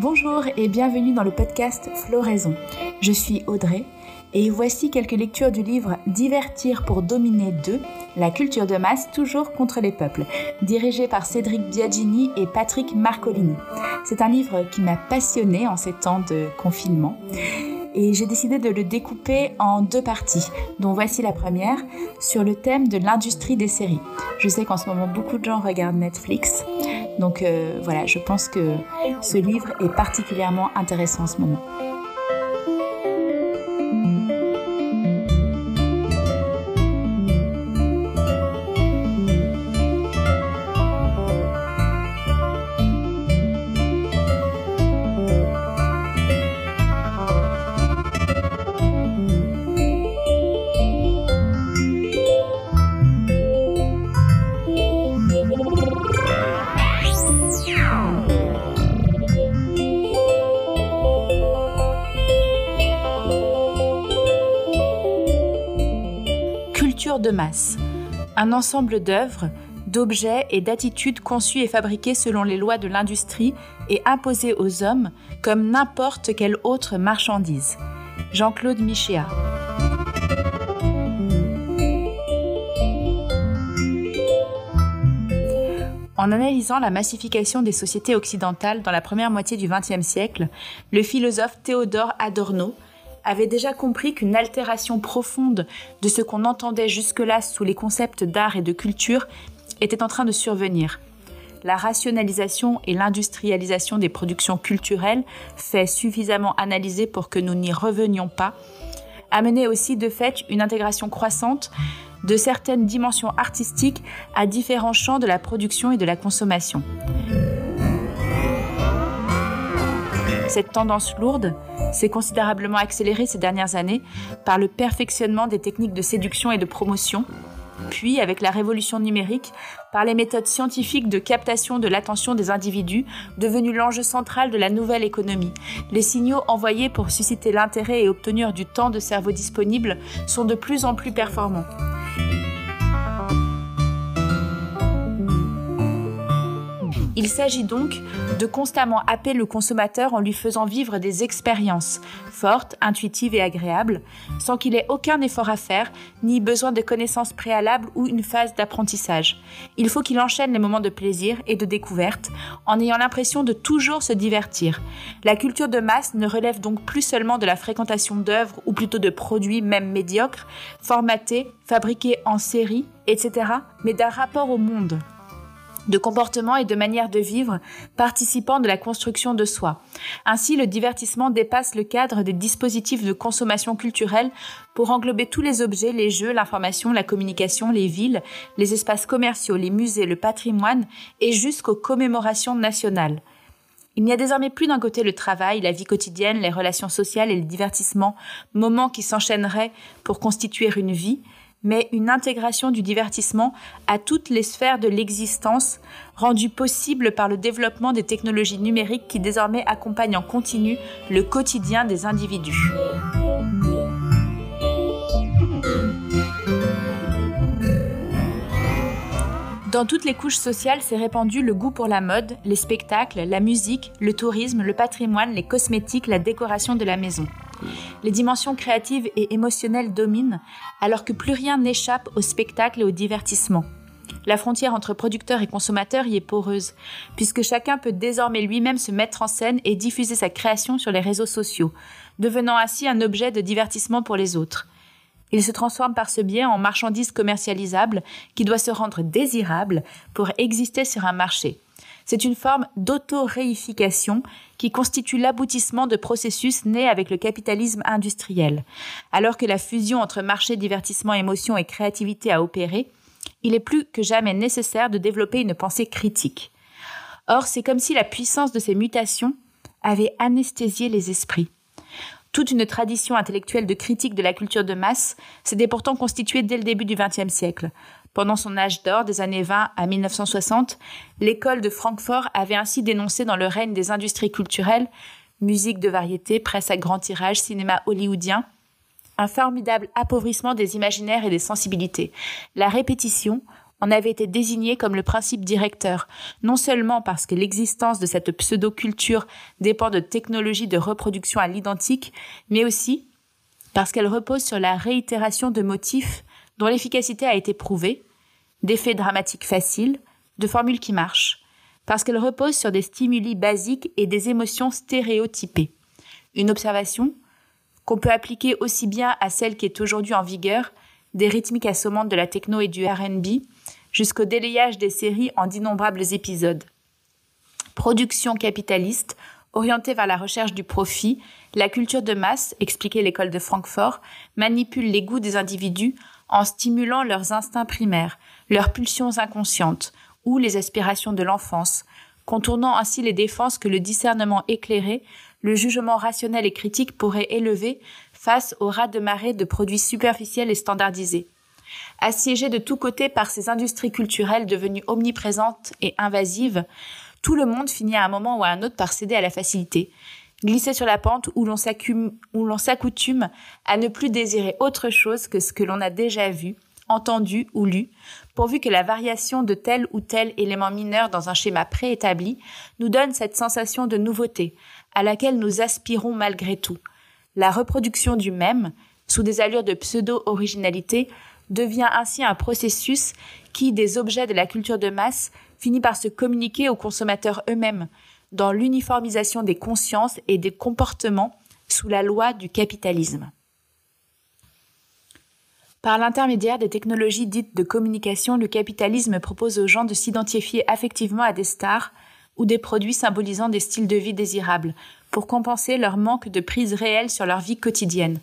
Bonjour et bienvenue dans le podcast Floraison. Je suis Audrey et voici quelques lectures du livre Divertir pour dominer 2, la culture de masse toujours contre les peuples, dirigé par Cédric Biagini et Patrick Marcolini. C'est un livre qui m'a passionné en ces temps de confinement et j'ai décidé de le découper en deux parties, dont voici la première sur le thème de l'industrie des séries. Je sais qu'en ce moment beaucoup de gens regardent Netflix, donc euh, voilà, je pense que ce livre est particulièrement intéressant en ce moment. Un ensemble d'œuvres, d'objets et d'attitudes conçues et fabriquées selon les lois de l'industrie et imposées aux hommes comme n'importe quelle autre marchandise. Jean-Claude Michéa. En analysant la massification des sociétés occidentales dans la première moitié du XXe siècle, le philosophe Théodore Adorno avait déjà compris qu'une altération profonde de ce qu'on entendait jusque-là sous les concepts d'art et de culture était en train de survenir. La rationalisation et l'industrialisation des productions culturelles, fait suffisamment analysées pour que nous n'y revenions pas, amenait aussi de fait une intégration croissante de certaines dimensions artistiques à différents champs de la production et de la consommation. Cette tendance lourde s'est considérablement accélérée ces dernières années par le perfectionnement des techniques de séduction et de promotion, puis avec la révolution numérique, par les méthodes scientifiques de captation de l'attention des individus, devenues l'enjeu central de la nouvelle économie. Les signaux envoyés pour susciter l'intérêt et obtenir du temps de cerveau disponible sont de plus en plus performants. Il s'agit donc de constamment happer le consommateur en lui faisant vivre des expériences fortes, intuitives et agréables, sans qu'il ait aucun effort à faire, ni besoin de connaissances préalables ou une phase d'apprentissage. Il faut qu'il enchaîne les moments de plaisir et de découverte, en ayant l'impression de toujours se divertir. La culture de masse ne relève donc plus seulement de la fréquentation d'œuvres ou plutôt de produits même médiocres, formatés, fabriqués en série, etc., mais d'un rapport au monde de comportement et de manière de vivre participant de la construction de soi. Ainsi, le divertissement dépasse le cadre des dispositifs de consommation culturelle pour englober tous les objets, les jeux, l'information, la communication, les villes, les espaces commerciaux, les musées, le patrimoine et jusqu'aux commémorations nationales. Il n'y a désormais plus d'un côté le travail, la vie quotidienne, les relations sociales et le divertissement, moments qui s'enchaîneraient pour constituer une vie, mais une intégration du divertissement à toutes les sphères de l'existence, rendue possible par le développement des technologies numériques qui désormais accompagnent en continu le quotidien des individus. Dans toutes les couches sociales s'est répandu le goût pour la mode, les spectacles, la musique, le tourisme, le patrimoine, les cosmétiques, la décoration de la maison. Les dimensions créatives et émotionnelles dominent, alors que plus rien n'échappe au spectacle et au divertissement. La frontière entre producteur et consommateur y est poreuse, puisque chacun peut désormais lui-même se mettre en scène et diffuser sa création sur les réseaux sociaux, devenant ainsi un objet de divertissement pour les autres. Il se transforme par ce biais en marchandise commercialisable qui doit se rendre désirable pour exister sur un marché. C'est une forme d'auto-réification qui constitue l'aboutissement de processus nés avec le capitalisme industriel. Alors que la fusion entre marché, divertissement, émotion et créativité a opéré, il est plus que jamais nécessaire de développer une pensée critique. Or, c'est comme si la puissance de ces mutations avait anesthésié les esprits. Toute une tradition intellectuelle de critique de la culture de masse s'était pourtant constituée dès le début du XXe siècle. Pendant son âge d'or des années 20 à 1960, l'école de Francfort avait ainsi dénoncé dans le règne des industries culturelles, musique de variété, presse à grand tirage, cinéma hollywoodien, un formidable appauvrissement des imaginaires et des sensibilités. La répétition, en avait été désigné comme le principe directeur, non seulement parce que l'existence de cette pseudo-culture dépend de technologies de reproduction à l'identique, mais aussi parce qu'elle repose sur la réitération de motifs dont l'efficacité a été prouvée, d'effets dramatiques faciles, de formules qui marchent, parce qu'elle repose sur des stimuli basiques et des émotions stéréotypées. Une observation qu'on peut appliquer aussi bien à celle qui est aujourd'hui en vigueur, des rythmiques assommantes de la techno et du RB, jusqu'au délayage des séries en d'innombrables épisodes. Production capitaliste, orientée vers la recherche du profit, la culture de masse, expliquait l'école de Francfort, manipule les goûts des individus en stimulant leurs instincts primaires, leurs pulsions inconscientes ou les aspirations de l'enfance, contournant ainsi les défenses que le discernement éclairé, le jugement rationnel et critique pourraient élever face au ras de marée de produits superficiels et standardisés. Assiégés de tous côtés par ces industries culturelles devenues omniprésentes et invasives, tout le monde finit à un moment ou à un autre par céder à la facilité, glisser sur la pente où l'on s'accoutume à ne plus désirer autre chose que ce que l'on a déjà vu, entendu ou lu, pourvu que la variation de tel ou tel élément mineur dans un schéma préétabli nous donne cette sensation de nouveauté, à laquelle nous aspirons malgré tout. La reproduction du même, sous des allures de pseudo-originalité, devient ainsi un processus qui, des objets de la culture de masse, finit par se communiquer aux consommateurs eux-mêmes, dans l'uniformisation des consciences et des comportements sous la loi du capitalisme. Par l'intermédiaire des technologies dites de communication, le capitalisme propose aux gens de s'identifier affectivement à des stars ou des produits symbolisant des styles de vie désirables, pour compenser leur manque de prise réelle sur leur vie quotidienne,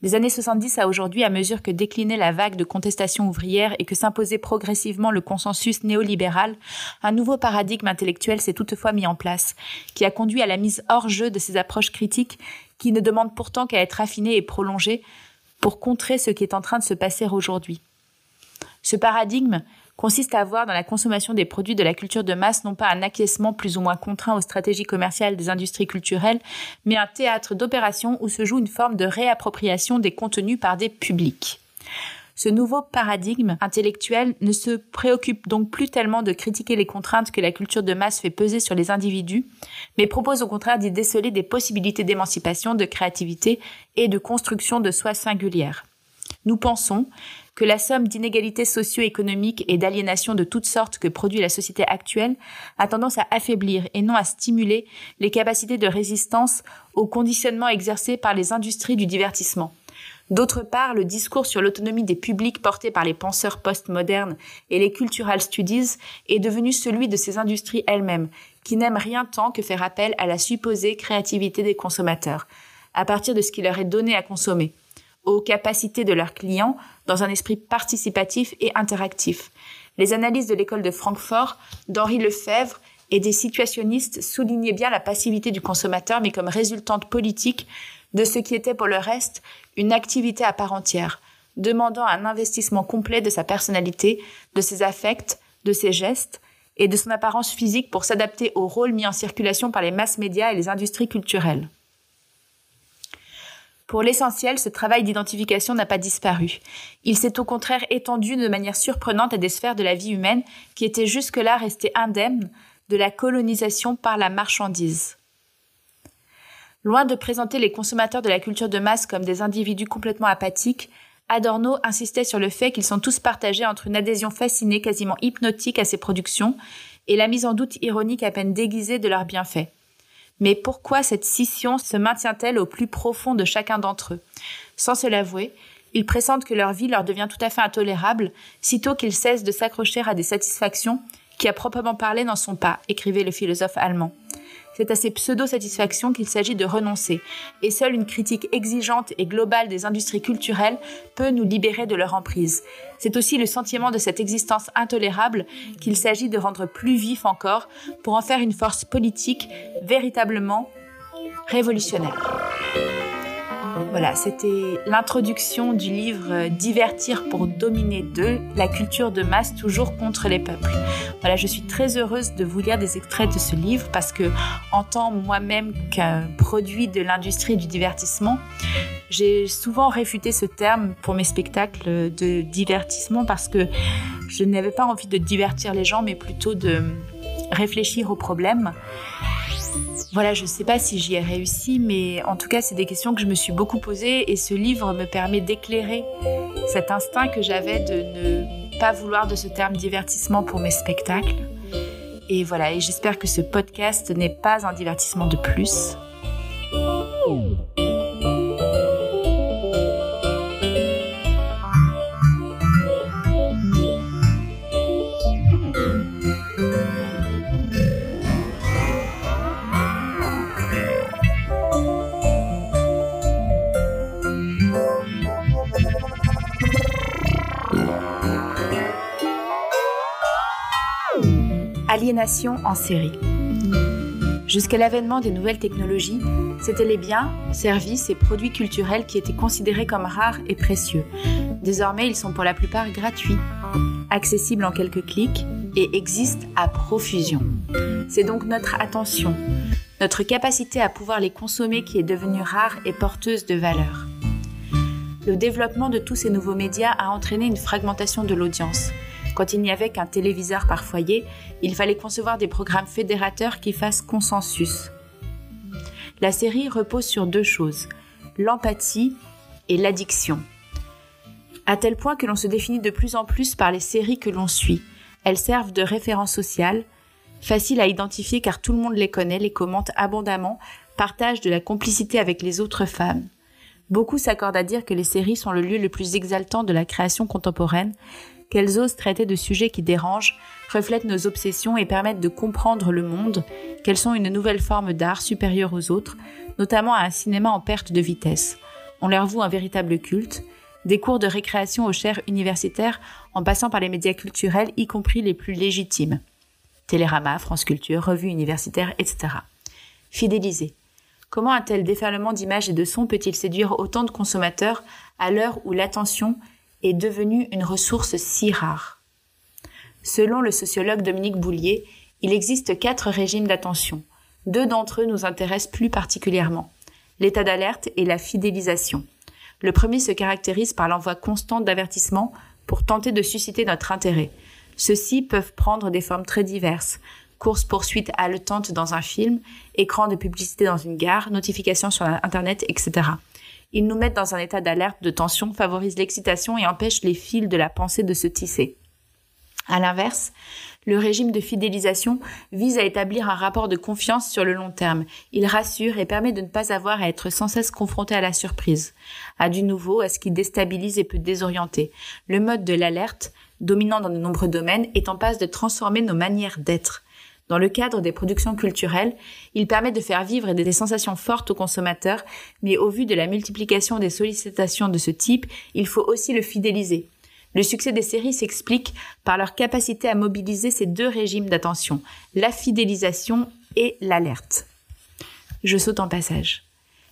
des années 70 à aujourd'hui, à mesure que déclinait la vague de contestation ouvrière et que s'imposait progressivement le consensus néolibéral, un nouveau paradigme intellectuel s'est toutefois mis en place, qui a conduit à la mise hors jeu de ces approches critiques qui ne demandent pourtant qu'à être affinées et prolongées pour contrer ce qui est en train de se passer aujourd'hui. Ce paradigme, consiste à voir dans la consommation des produits de la culture de masse non pas un acquiescement plus ou moins contraint aux stratégies commerciales des industries culturelles, mais un théâtre d'opération où se joue une forme de réappropriation des contenus par des publics. Ce nouveau paradigme intellectuel ne se préoccupe donc plus tellement de critiquer les contraintes que la culture de masse fait peser sur les individus, mais propose au contraire d'y déceler des possibilités d'émancipation, de créativité et de construction de soi singulière. Nous pensons que la somme d'inégalités socio-économiques et d'aliénation de toutes sortes que produit la société actuelle a tendance à affaiblir et non à stimuler les capacités de résistance au conditionnement exercé par les industries du divertissement. D'autre part, le discours sur l'autonomie des publics porté par les penseurs postmodernes et les cultural studies est devenu celui de ces industries elles-mêmes, qui n'aiment rien tant que faire appel à la supposée créativité des consommateurs, à partir de ce qui leur est donné à consommer aux capacités de leurs clients dans un esprit participatif et interactif. Les analyses de l'école de Francfort d'Henri Lefebvre et des situationnistes soulignaient bien la passivité du consommateur, mais comme résultante politique de ce qui était pour le reste une activité à part entière, demandant un investissement complet de sa personnalité, de ses affects, de ses gestes et de son apparence physique pour s'adapter au rôle mis en circulation par les masses médias et les industries culturelles. Pour l'essentiel, ce travail d'identification n'a pas disparu. Il s'est au contraire étendu de manière surprenante à des sphères de la vie humaine qui étaient jusque-là restées indemnes de la colonisation par la marchandise. Loin de présenter les consommateurs de la culture de masse comme des individus complètement apathiques, Adorno insistait sur le fait qu'ils sont tous partagés entre une adhésion fascinée, quasiment hypnotique à ces productions, et la mise en doute ironique à peine déguisée de leurs bienfaits. Mais pourquoi cette scission se maintient-elle au plus profond de chacun d'entre eux? Sans se l'avouer, ils pressentent que leur vie leur devient tout à fait intolérable, sitôt qu'ils cessent de s'accrocher à des satisfactions qui à proprement parler n'en sont pas, écrivait le philosophe allemand. C'est à ces pseudo-satisfactions qu'il s'agit de renoncer, et seule une critique exigeante et globale des industries culturelles peut nous libérer de leur emprise. C'est aussi le sentiment de cette existence intolérable qu'il s'agit de rendre plus vif encore pour en faire une force politique véritablement révolutionnaire. Voilà, c'était l'introduction du livre Divertir pour dominer deux, la culture de masse toujours contre les peuples. Voilà, je suis très heureuse de vous lire des extraits de ce livre parce que, en tant moi-même qu'un produit de l'industrie du divertissement, j'ai souvent réfuté ce terme pour mes spectacles de divertissement parce que je n'avais pas envie de divertir les gens, mais plutôt de réfléchir aux problèmes. Voilà, je ne sais pas si j'y ai réussi, mais en tout cas, c'est des questions que je me suis beaucoup posées et ce livre me permet d'éclairer cet instinct que j'avais de ne pas vouloir de ce terme divertissement pour mes spectacles. Et voilà, et j'espère que ce podcast n'est pas un divertissement de plus. En série. Jusqu'à l'avènement des nouvelles technologies, c'étaient les biens, services et produits culturels qui étaient considérés comme rares et précieux. Désormais, ils sont pour la plupart gratuits, accessibles en quelques clics et existent à profusion. C'est donc notre attention, notre capacité à pouvoir les consommer qui est devenue rare et porteuse de valeur. Le développement de tous ces nouveaux médias a entraîné une fragmentation de l'audience. Quand il n'y avait qu'un téléviseur par foyer, il fallait concevoir des programmes fédérateurs qui fassent consensus. La série repose sur deux choses, l'empathie et l'addiction. À tel point que l'on se définit de plus en plus par les séries que l'on suit. Elles servent de référence sociale, faciles à identifier car tout le monde les connaît, les commente abondamment, partagent de la complicité avec les autres femmes. Beaucoup s'accordent à dire que les séries sont le lieu le plus exaltant de la création contemporaine, qu'elles osent traiter de sujets qui dérangent, reflètent nos obsessions et permettent de comprendre le monde, qu'elles sont une nouvelle forme d'art supérieure aux autres, notamment à un cinéma en perte de vitesse. On leur voue un véritable culte, des cours de récréation aux chaires universitaires en passant par les médias culturels, y compris les plus légitimes. Télérama, France Culture, revues universitaires, etc. Fidéliser. Comment un tel déferlement d'images et de sons peut-il séduire autant de consommateurs à l'heure où l'attention est devenue une ressource si rare. Selon le sociologue Dominique Boulier, il existe quatre régimes d'attention. Deux d'entre eux nous intéressent plus particulièrement. L'état d'alerte et la fidélisation. Le premier se caractérise par l'envoi constant d'avertissements pour tenter de susciter notre intérêt. Ceux-ci peuvent prendre des formes très diverses. Course-poursuite haletante dans un film, écran de publicité dans une gare, notifications sur Internet, etc. Ils nous mettent dans un état d'alerte, de tension, favorisent l'excitation et empêchent les fils de la pensée de se tisser. À l'inverse, le régime de fidélisation vise à établir un rapport de confiance sur le long terme. Il rassure et permet de ne pas avoir à être sans cesse confronté à la surprise, à du nouveau, à ce qui déstabilise et peut désorienter. Le mode de l'alerte, dominant dans de nombreux domaines, est en passe de transformer nos manières d'être. Dans le cadre des productions culturelles, il permet de faire vivre des sensations fortes aux consommateurs, mais au vu de la multiplication des sollicitations de ce type, il faut aussi le fidéliser. Le succès des séries s'explique par leur capacité à mobiliser ces deux régimes d'attention, la fidélisation et l'alerte. Je saute en passage.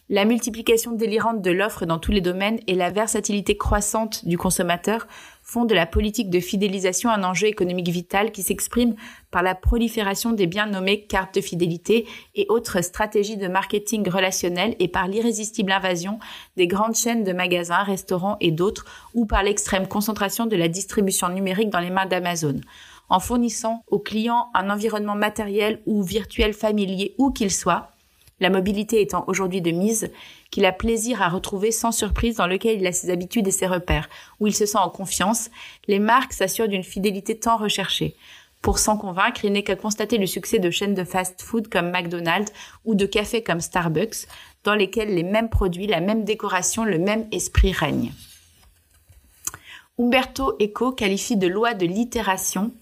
La multiplication délirante de l'offre dans tous les domaines et la versatilité croissante du consommateur font de la politique de fidélisation un enjeu économique vital qui s'exprime par la prolifération des bien nommés cartes de fidélité et autres stratégies de marketing relationnel et par l'irrésistible invasion des grandes chaînes de magasins, restaurants et d'autres ou par l'extrême concentration de la distribution numérique dans les mains d'Amazon. En fournissant aux clients un environnement matériel ou virtuel familier où qu'il soit, la mobilité étant aujourd'hui de mise, qu'il a plaisir à retrouver sans surprise dans lequel il a ses habitudes et ses repères, où il se sent en confiance, les marques s'assurent d'une fidélité tant recherchée. Pour s'en convaincre, il n'est qu'à constater le succès de chaînes de fast-food comme McDonald's ou de cafés comme Starbucks, dans lesquels les mêmes produits, la même décoration, le même esprit règnent. Umberto Eco qualifie de loi de l'itération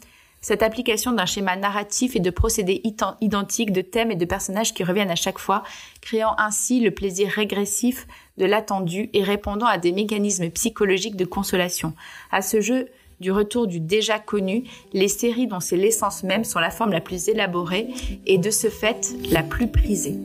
cette application d'un schéma narratif et de procédés identiques de thèmes et de personnages qui reviennent à chaque fois, créant ainsi le plaisir régressif de l'attendu et répondant à des mécanismes psychologiques de consolation. À ce jeu du retour du déjà connu, les séries dont c'est l'essence même sont la forme la plus élaborée et de ce fait la plus prisée.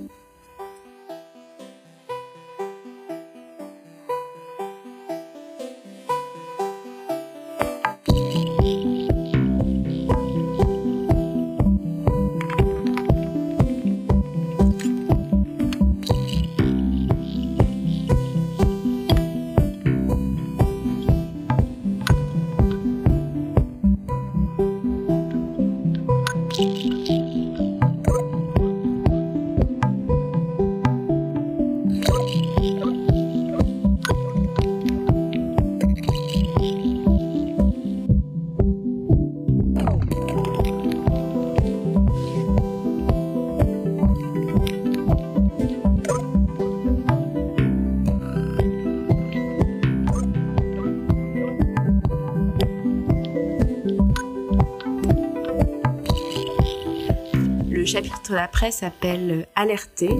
Chapitre d'après s'appelle Alerter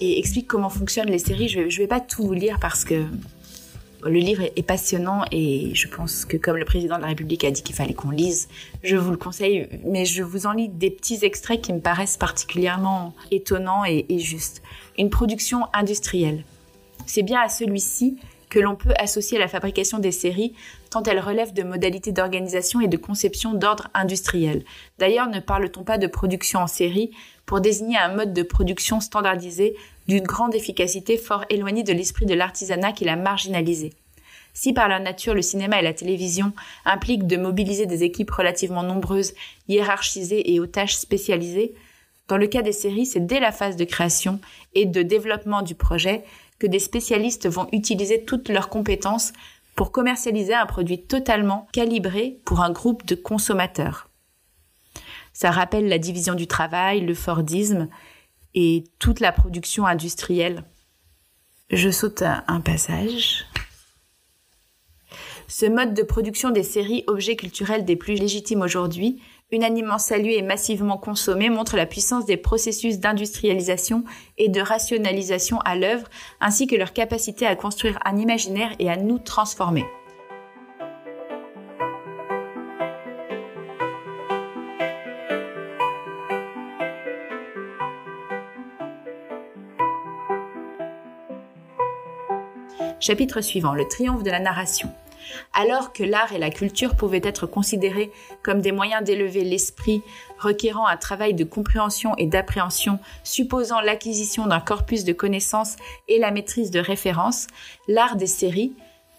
et explique comment fonctionnent les séries. Je ne vais, pas tout vous lire parce que le livre est, passionnant et je pense que comme le président de la République a dit qu'il fallait qu'on lise, je vous le conseille, mais je vous en lis des petits extraits qui me paraissent particulièrement étonnants et justes. Une production industrielle. C'est bien à celui-ci que l'on peut associer à la fabrication des séries, tant elles relèvent de modalités d'organisation et de conception d'ordre industriel. D'ailleurs, ne parle-t-on pas de production en série pour désigner un mode de production standardisé d'une grande efficacité fort éloigné de l'esprit de l'artisanat qui l'a marginalisé? Si par leur nature le cinéma et la télévision impliquent de mobiliser des équipes relativement nombreuses, hiérarchisées et aux tâches spécialisées, dans le cas des séries, c'est dès la phase de création et de développement du projet que des spécialistes vont utiliser toutes leurs compétences pour commercialiser un produit totalement calibré pour un groupe de consommateurs. Ça rappelle la division du travail, le Fordisme et toute la production industrielle. Je saute un passage. Ce mode de production des séries objets culturels des plus légitimes aujourd'hui unanimement salué et massivement consommé, montre la puissance des processus d'industrialisation et de rationalisation à l'œuvre, ainsi que leur capacité à construire un imaginaire et à nous transformer. Chapitre suivant, le triomphe de la narration. Alors que l'art et la culture pouvaient être considérés comme des moyens d'élever l'esprit, requérant un travail de compréhension et d'appréhension, supposant l'acquisition d'un corpus de connaissances et la maîtrise de références, l'art des séries,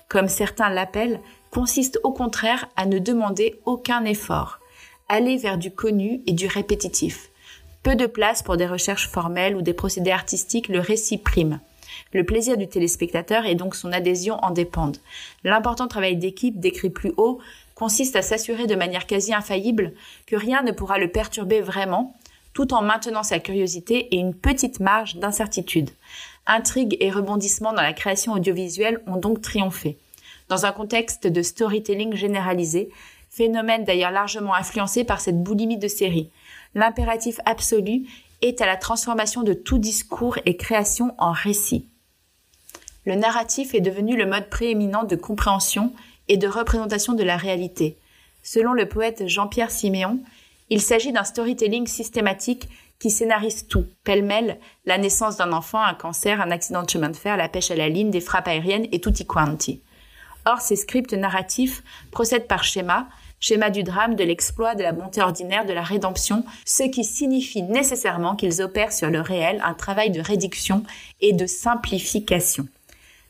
comme certains l'appellent, consiste au contraire à ne demander aucun effort, aller vers du connu et du répétitif. Peu de place pour des recherches formelles ou des procédés artistiques, le récit prime. Le plaisir du téléspectateur et donc son adhésion en dépendent. L'important travail d'équipe décrit plus haut consiste à s'assurer de manière quasi infaillible que rien ne pourra le perturber vraiment, tout en maintenant sa curiosité et une petite marge d'incertitude. Intrigue et rebondissement dans la création audiovisuelle ont donc triomphé. Dans un contexte de storytelling généralisé, phénomène d'ailleurs largement influencé par cette boulimie de série, l'impératif absolu est à la transformation de tout discours et création en récit. Le narratif est devenu le mode prééminent de compréhension et de représentation de la réalité. Selon le poète Jean-Pierre Siméon, il s'agit d'un storytelling systématique qui scénarise tout, pêle-mêle, la naissance d'un enfant, un cancer, un accident de chemin de fer, la pêche à la ligne, des frappes aériennes et tutti quanti. Or, ces scripts narratifs procèdent par schéma, schéma du drame, de l'exploit, de la bonté ordinaire, de la rédemption, ce qui signifie nécessairement qu'ils opèrent sur le réel un travail de réduction et de simplification.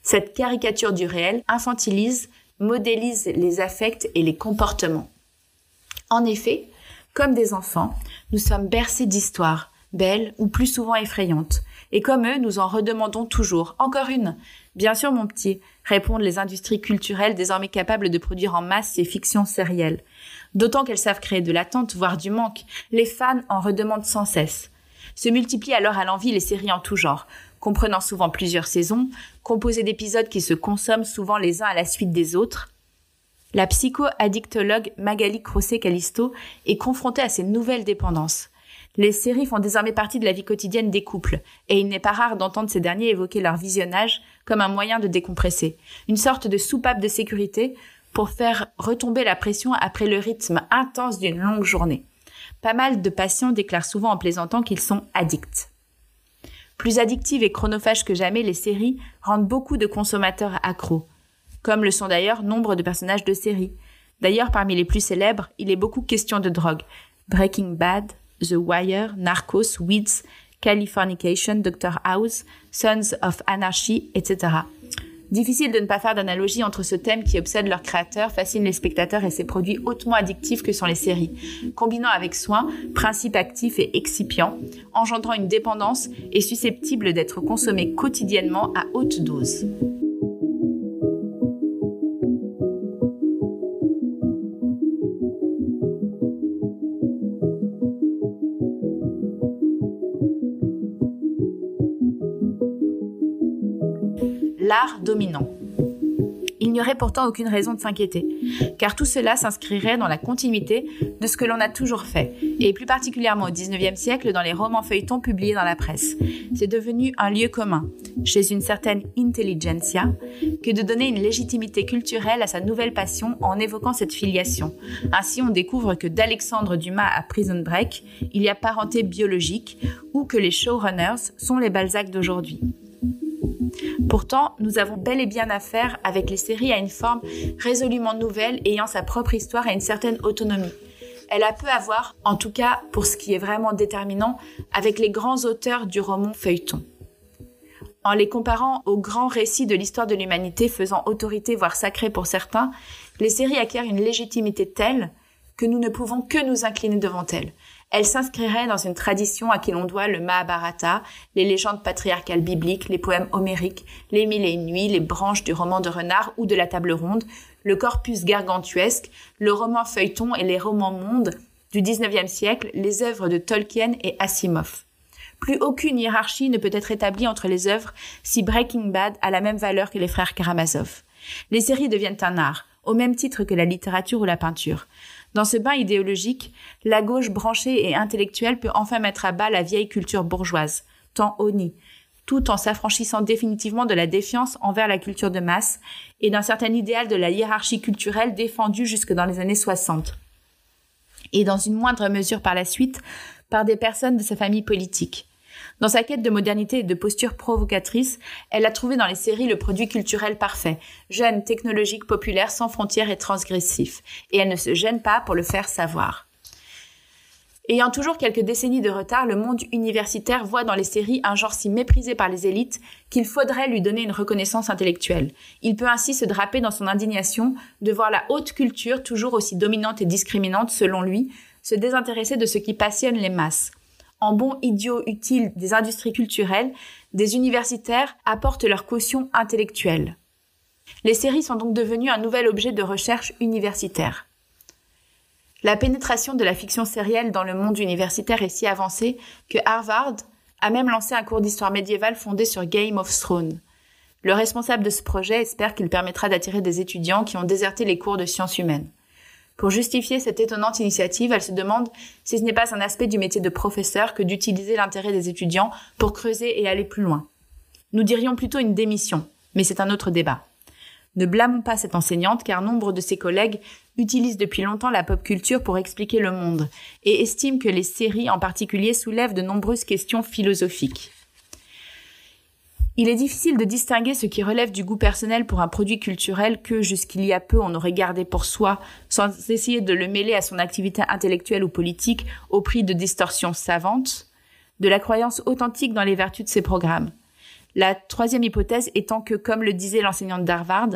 Cette caricature du réel infantilise, modélise les affects et les comportements. En effet, comme des enfants, nous sommes bercés d'histoires, belles ou plus souvent effrayantes, et comme eux, nous en redemandons toujours. Encore une. Bien sûr, mon petit, répondent les industries culturelles désormais capables de produire en masse ces fictions sérielles. D'autant qu'elles savent créer de l'attente, voire du manque. Les fans en redemandent sans cesse. Se multiplient alors à l'envie les séries en tout genre, comprenant souvent plusieurs saisons, composées d'épisodes qui se consomment souvent les uns à la suite des autres. La psycho-addictologue Magali Crosset-Calisto est confrontée à ces nouvelles dépendances. Les séries font désormais partie de la vie quotidienne des couples, et il n'est pas rare d'entendre ces derniers évoquer leur visionnage comme un moyen de décompresser, une sorte de soupape de sécurité pour faire retomber la pression après le rythme intense d'une longue journée. Pas mal de patients déclarent souvent en plaisantant qu'ils sont addicts. Plus addictives et chronophages que jamais, les séries rendent beaucoup de consommateurs accros, comme le sont d'ailleurs nombre de personnages de séries. D'ailleurs, parmi les plus célèbres, il est beaucoup question de drogue. Breaking Bad, The Wire, Narcos, Weeds, Californication, Dr. House, Sons of Anarchy, etc. Difficile de ne pas faire d'analogie entre ce thème qui obsède leur créateur, fascine les spectateurs et ses produits hautement addictifs que sont les séries, combinant avec soin principes actifs et excipients, engendrant une dépendance et susceptible d'être consommée quotidiennement à haute dose. Dominant. Il n'y aurait pourtant aucune raison de s'inquiéter, car tout cela s'inscrirait dans la continuité de ce que l'on a toujours fait, et plus particulièrement au XIXe siècle dans les romans feuilletons publiés dans la presse. C'est devenu un lieu commun, chez une certaine intelligentsia, que de donner une légitimité culturelle à sa nouvelle passion en évoquant cette filiation. Ainsi, on découvre que d'Alexandre Dumas à Prison Break, il y a parenté biologique, ou que les showrunners sont les Balzac d'aujourd'hui. Pourtant, nous avons bel et bien affaire avec les séries à une forme résolument nouvelle ayant sa propre histoire et une certaine autonomie. Elle a peu à voir, en tout cas pour ce qui est vraiment déterminant, avec les grands auteurs du roman feuilleton. En les comparant aux grands récits de l'histoire de l'humanité faisant autorité voire sacrée pour certains, les séries acquièrent une légitimité telle que nous ne pouvons que nous incliner devant elles. Elle s'inscrirait dans une tradition à qui l'on doit le Mahabharata, les légendes patriarcales bibliques, les poèmes homériques, les mille et une nuits, les branches du roman de renard ou de la table ronde, le corpus gargantuesque, le roman feuilleton et les romans mondes du XIXe siècle, les œuvres de Tolkien et Asimov. Plus aucune hiérarchie ne peut être établie entre les œuvres si Breaking Bad a la même valeur que les frères Karamazov. Les séries deviennent un art, au même titre que la littérature ou la peinture. Dans ce bain idéologique, la gauche branchée et intellectuelle peut enfin mettre à bas la vieille culture bourgeoise, tant honnie, tout en s'affranchissant définitivement de la défiance envers la culture de masse et d'un certain idéal de la hiérarchie culturelle défendu jusque dans les années 60. Et dans une moindre mesure par la suite, par des personnes de sa famille politique. Dans sa quête de modernité et de posture provocatrice, elle a trouvé dans les séries le produit culturel parfait, jeune, technologique, populaire, sans frontières et transgressif. Et elle ne se gêne pas pour le faire savoir. Ayant toujours quelques décennies de retard, le monde universitaire voit dans les séries un genre si méprisé par les élites qu'il faudrait lui donner une reconnaissance intellectuelle. Il peut ainsi se draper dans son indignation de voir la haute culture, toujours aussi dominante et discriminante selon lui, se désintéresser de ce qui passionne les masses en bon idiot utile des industries culturelles, des universitaires apportent leur caution intellectuelle. Les séries sont donc devenues un nouvel objet de recherche universitaire. La pénétration de la fiction sérielle dans le monde universitaire est si avancée que Harvard a même lancé un cours d'histoire médiévale fondé sur Game of Thrones. Le responsable de ce projet espère qu'il permettra d'attirer des étudiants qui ont déserté les cours de sciences humaines. Pour justifier cette étonnante initiative, elle se demande si ce n'est pas un aspect du métier de professeur que d'utiliser l'intérêt des étudiants pour creuser et aller plus loin. Nous dirions plutôt une démission, mais c'est un autre débat. Ne blâmons pas cette enseignante car nombre de ses collègues utilisent depuis longtemps la pop culture pour expliquer le monde et estiment que les séries en particulier soulèvent de nombreuses questions philosophiques. Il est difficile de distinguer ce qui relève du goût personnel pour un produit culturel que jusqu'il y a peu on aurait gardé pour soi sans essayer de le mêler à son activité intellectuelle ou politique au prix de distorsions savantes, de la croyance authentique dans les vertus de ces programmes. La troisième hypothèse étant que, comme le disait l'enseignante d'Harvard,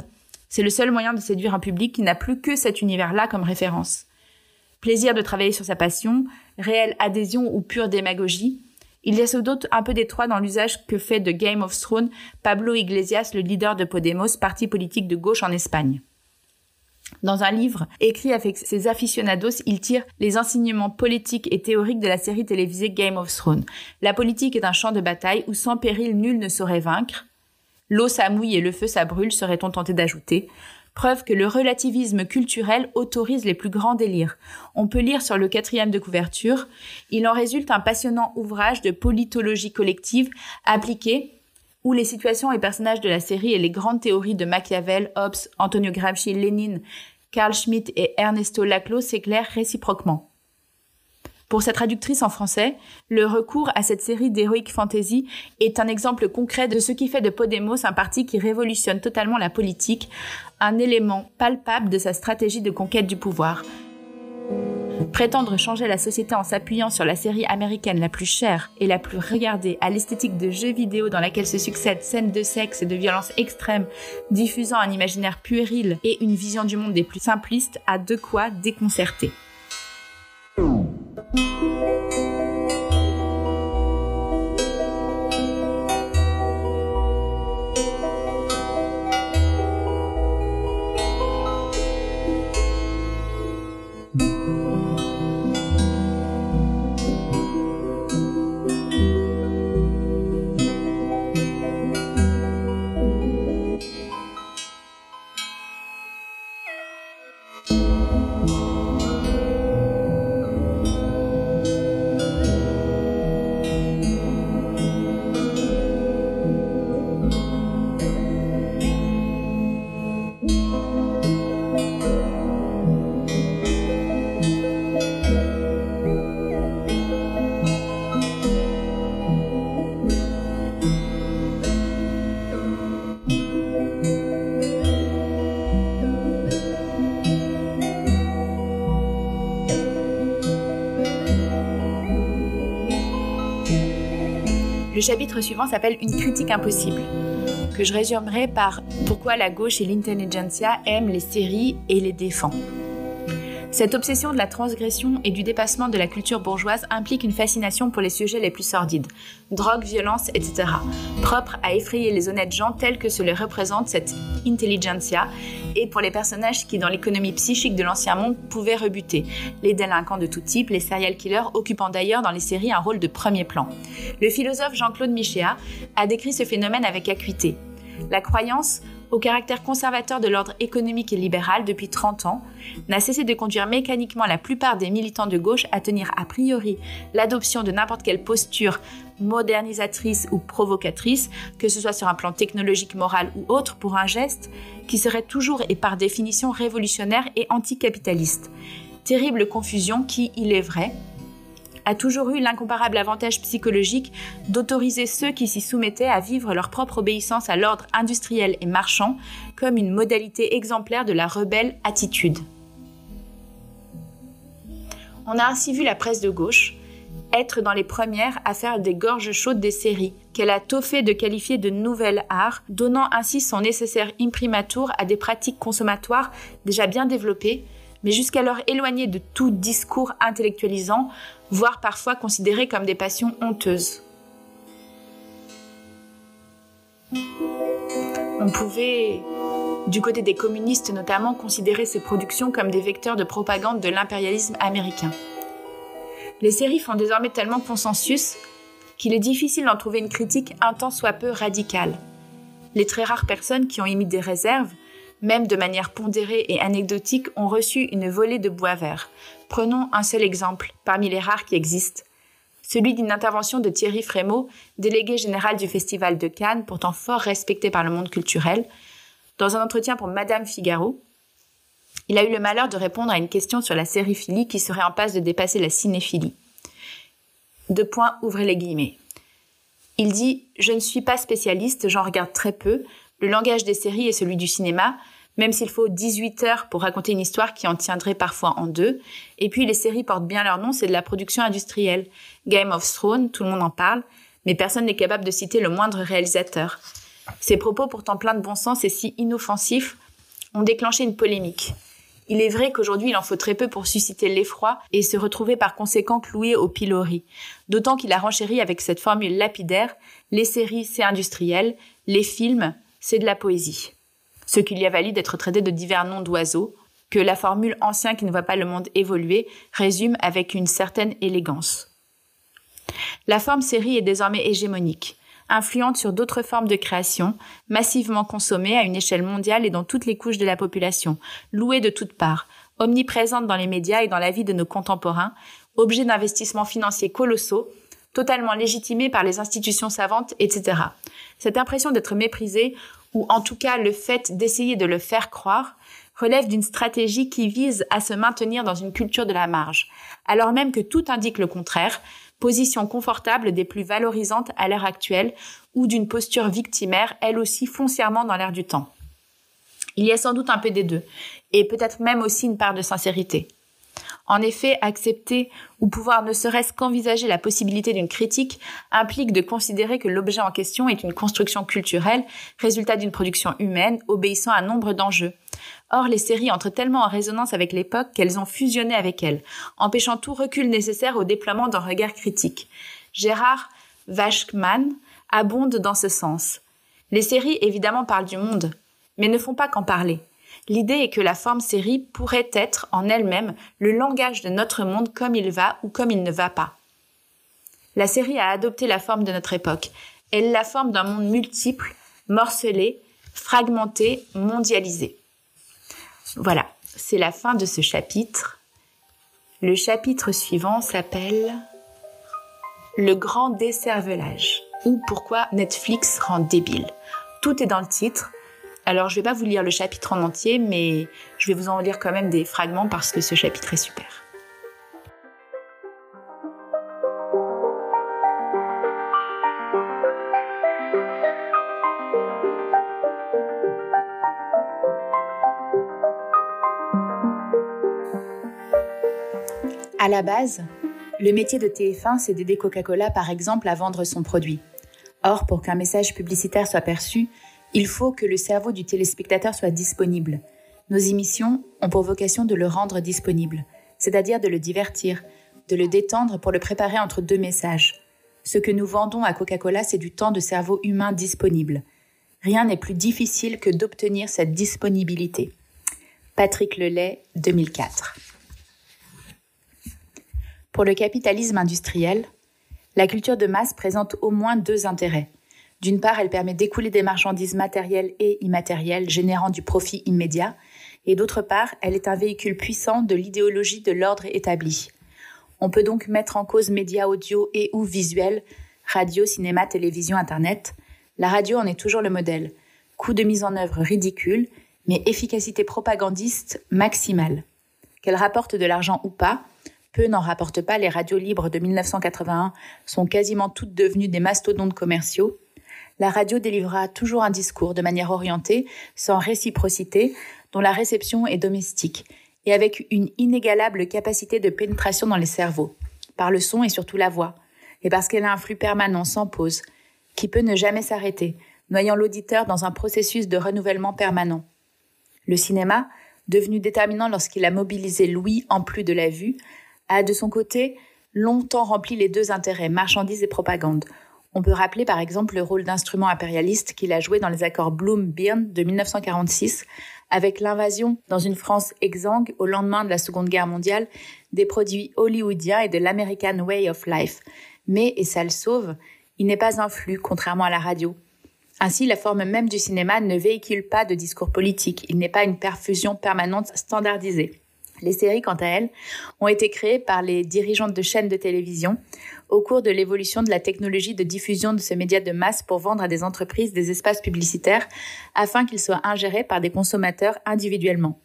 c'est le seul moyen de séduire un public qui n'a plus que cet univers-là comme référence. Plaisir de travailler sur sa passion, réelle adhésion ou pure démagogie, il laisse sans doute un peu d'étroit dans l'usage que fait de Game of Thrones Pablo Iglesias, le leader de Podemos, parti politique de gauche en Espagne. Dans un livre écrit avec ses aficionados, il tire les enseignements politiques et théoriques de la série télévisée Game of Thrones. La politique est un champ de bataille où sans péril nul ne saurait vaincre. L'eau ça mouille et le feu ça brûle, serait-on tenté d'ajouter preuve que le relativisme culturel autorise les plus grands délires. On peut lire sur le quatrième de couverture, il en résulte un passionnant ouvrage de politologie collective appliquée où les situations et personnages de la série et les grandes théories de Machiavel, Hobbes, Antonio Gramsci, Lénine, Carl Schmitt et Ernesto Laclos s'éclairent réciproquement. Pour sa traductrice en français, le recours à cette série d'heroic fantasy est un exemple concret de ce qui fait de Podemos un parti qui révolutionne totalement la politique, un élément palpable de sa stratégie de conquête du pouvoir. Prétendre changer la société en s'appuyant sur la série américaine la plus chère et la plus regardée à l'esthétique de jeux vidéo dans laquelle se succèdent scènes de sexe et de violence extrême, diffusant un imaginaire puéril et une vision du monde des plus simplistes, a de quoi déconcerter. Le chapitre suivant s'appelle Une critique impossible, que je résumerai par Pourquoi la gauche et l'intelligentsia aiment les séries et les défend. Cette obsession de la transgression et du dépassement de la culture bourgeoise implique une fascination pour les sujets les plus sordides, drogue, violence, etc., propre à effrayer les honnêtes gens tels que se les représente cette intelligentsia, et pour les personnages qui, dans l'économie psychique de l'ancien monde, pouvaient rebuter, les délinquants de tout type, les serial killers occupant d'ailleurs dans les séries un rôle de premier plan. Le philosophe Jean-Claude Michéa a décrit ce phénomène avec acuité. La croyance au caractère conservateur de l'ordre économique et libéral depuis 30 ans, n'a cessé de conduire mécaniquement la plupart des militants de gauche à tenir a priori l'adoption de n'importe quelle posture modernisatrice ou provocatrice, que ce soit sur un plan technologique, moral ou autre, pour un geste qui serait toujours et par définition révolutionnaire et anticapitaliste. Terrible confusion qui, il est vrai, a toujours eu l'incomparable avantage psychologique d'autoriser ceux qui s'y soumettaient à vivre leur propre obéissance à l'ordre industriel et marchand comme une modalité exemplaire de la rebelle attitude. On a ainsi vu la presse de gauche être dans les premières à faire des gorges chaudes des séries, qu'elle a tôt de qualifier de nouvel art, donnant ainsi son nécessaire imprimatur à des pratiques consommatoires déjà bien développées, mais jusqu'alors éloignées de tout discours intellectualisant, voire parfois considérées comme des passions honteuses. On pouvait, du côté des communistes notamment, considérer ces productions comme des vecteurs de propagande de l'impérialisme américain. Les séries font désormais tellement consensus qu'il est difficile d'en trouver une critique un tant soit peu radicale. Les très rares personnes qui ont émis des réserves, même de manière pondérée et anecdotique, ont reçu une volée de bois vert. Prenons un seul exemple, parmi les rares qui existent. Celui d'une intervention de Thierry Frémaux, délégué général du Festival de Cannes, pourtant fort respecté par le monde culturel, dans un entretien pour Madame Figaro. Il a eu le malheur de répondre à une question sur la sériphilie qui serait en passe de dépasser la cinéphilie. Deux points, ouvrez les guillemets. Il dit Je ne suis pas spécialiste, j'en regarde très peu, le langage des séries est celui du cinéma, même s'il faut 18 heures pour raconter une histoire qui en tiendrait parfois en deux. Et puis les séries portent bien leur nom, c'est de la production industrielle. Game of Thrones, tout le monde en parle, mais personne n'est capable de citer le moindre réalisateur. Ces propos, pourtant pleins de bon sens et si inoffensifs, ont déclenché une polémique. Il est vrai qu'aujourd'hui, il en faut très peu pour susciter l'effroi et se retrouver par conséquent cloué au pilori. D'autant qu'il a renchéri avec cette formule lapidaire, les séries, c'est industriel, les films, c'est de la poésie. Ce qui lui a valu d'être traité de divers noms d'oiseaux, que la formule ancien qui ne voit pas le monde évoluer résume avec une certaine élégance. La forme série est désormais hégémonique, influente sur d'autres formes de création, massivement consommée à une échelle mondiale et dans toutes les couches de la population, louée de toutes parts, omniprésente dans les médias et dans la vie de nos contemporains, objet d'investissements financiers colossaux, totalement légitimée par les institutions savantes, etc. Cette impression d'être méprisé, ou en tout cas le fait d'essayer de le faire croire, relève d'une stratégie qui vise à se maintenir dans une culture de la marge, alors même que tout indique le contraire, position confortable des plus valorisantes à l'heure actuelle, ou d'une posture victimaire, elle aussi foncièrement dans l'air du temps. Il y a sans doute un peu des deux, et peut-être même aussi une part de sincérité. En effet, accepter ou pouvoir ne serait-ce qu'envisager la possibilité d'une critique implique de considérer que l'objet en question est une construction culturelle, résultat d'une production humaine, obéissant à nombre d'enjeux. Or, les séries entrent tellement en résonance avec l'époque qu'elles ont fusionné avec elle, empêchant tout recul nécessaire au déploiement d'un regard critique. Gérard Vachkman abonde dans ce sens. Les séries, évidemment, parlent du monde, mais ne font pas qu'en parler. L'idée est que la forme série pourrait être en elle-même le langage de notre monde comme il va ou comme il ne va pas. La série a adopté la forme de notre époque. Elle la forme d'un monde multiple, morcelé, fragmenté, mondialisé. Voilà, c'est la fin de ce chapitre. Le chapitre suivant s'appelle Le grand décervelage ou pourquoi Netflix rend débile. Tout est dans le titre. Alors, je vais pas vous lire le chapitre en entier, mais je vais vous en lire quand même des fragments parce que ce chapitre est super. À la base, le métier de TF1, c'est d'aider Coca-Cola, par exemple, à vendre son produit. Or, pour qu'un message publicitaire soit perçu, il faut que le cerveau du téléspectateur soit disponible. Nos émissions ont pour vocation de le rendre disponible, c'est-à-dire de le divertir, de le détendre pour le préparer entre deux messages. Ce que nous vendons à Coca-Cola, c'est du temps de cerveau humain disponible. Rien n'est plus difficile que d'obtenir cette disponibilité. Patrick Lelay, 2004. Pour le capitalisme industriel, la culture de masse présente au moins deux intérêts. D'une part, elle permet d'écouler des marchandises matérielles et immatérielles, générant du profit immédiat, et d'autre part, elle est un véhicule puissant de l'idéologie de l'ordre établi. On peut donc mettre en cause médias audio et ou visuels, radio, cinéma, télévision, internet. La radio en est toujours le modèle. Coût de mise en œuvre ridicule, mais efficacité propagandiste maximale. Qu'elle rapporte de l'argent ou pas, peu n'en rapportent pas, les radios libres de 1981 sont quasiment toutes devenues des mastodontes commerciaux. La radio délivrera toujours un discours de manière orientée, sans réciprocité, dont la réception est domestique, et avec une inégalable capacité de pénétration dans les cerveaux, par le son et surtout la voix, et parce qu'elle a un flux permanent sans pause, qui peut ne jamais s'arrêter, noyant l'auditeur dans un processus de renouvellement permanent. Le cinéma, devenu déterminant lorsqu'il a mobilisé l'ouïe en plus de la vue, a de son côté longtemps rempli les deux intérêts, marchandises et propagande. On peut rappeler par exemple le rôle d'instrument impérialiste qu'il a joué dans les accords Bloom-Byrne de 1946, avec l'invasion dans une France exsangue au lendemain de la Seconde Guerre mondiale des produits hollywoodiens et de l'American Way of Life. Mais, et ça le sauve, il n'est pas un flux, contrairement à la radio. Ainsi, la forme même du cinéma ne véhicule pas de discours politique, il n'est pas une perfusion permanente standardisée. Les séries, quant à elles, ont été créées par les dirigeantes de chaînes de télévision au cours de l'évolution de la technologie de diffusion de ce média de masse pour vendre à des entreprises des espaces publicitaires afin qu'ils soient ingérés par des consommateurs individuellement.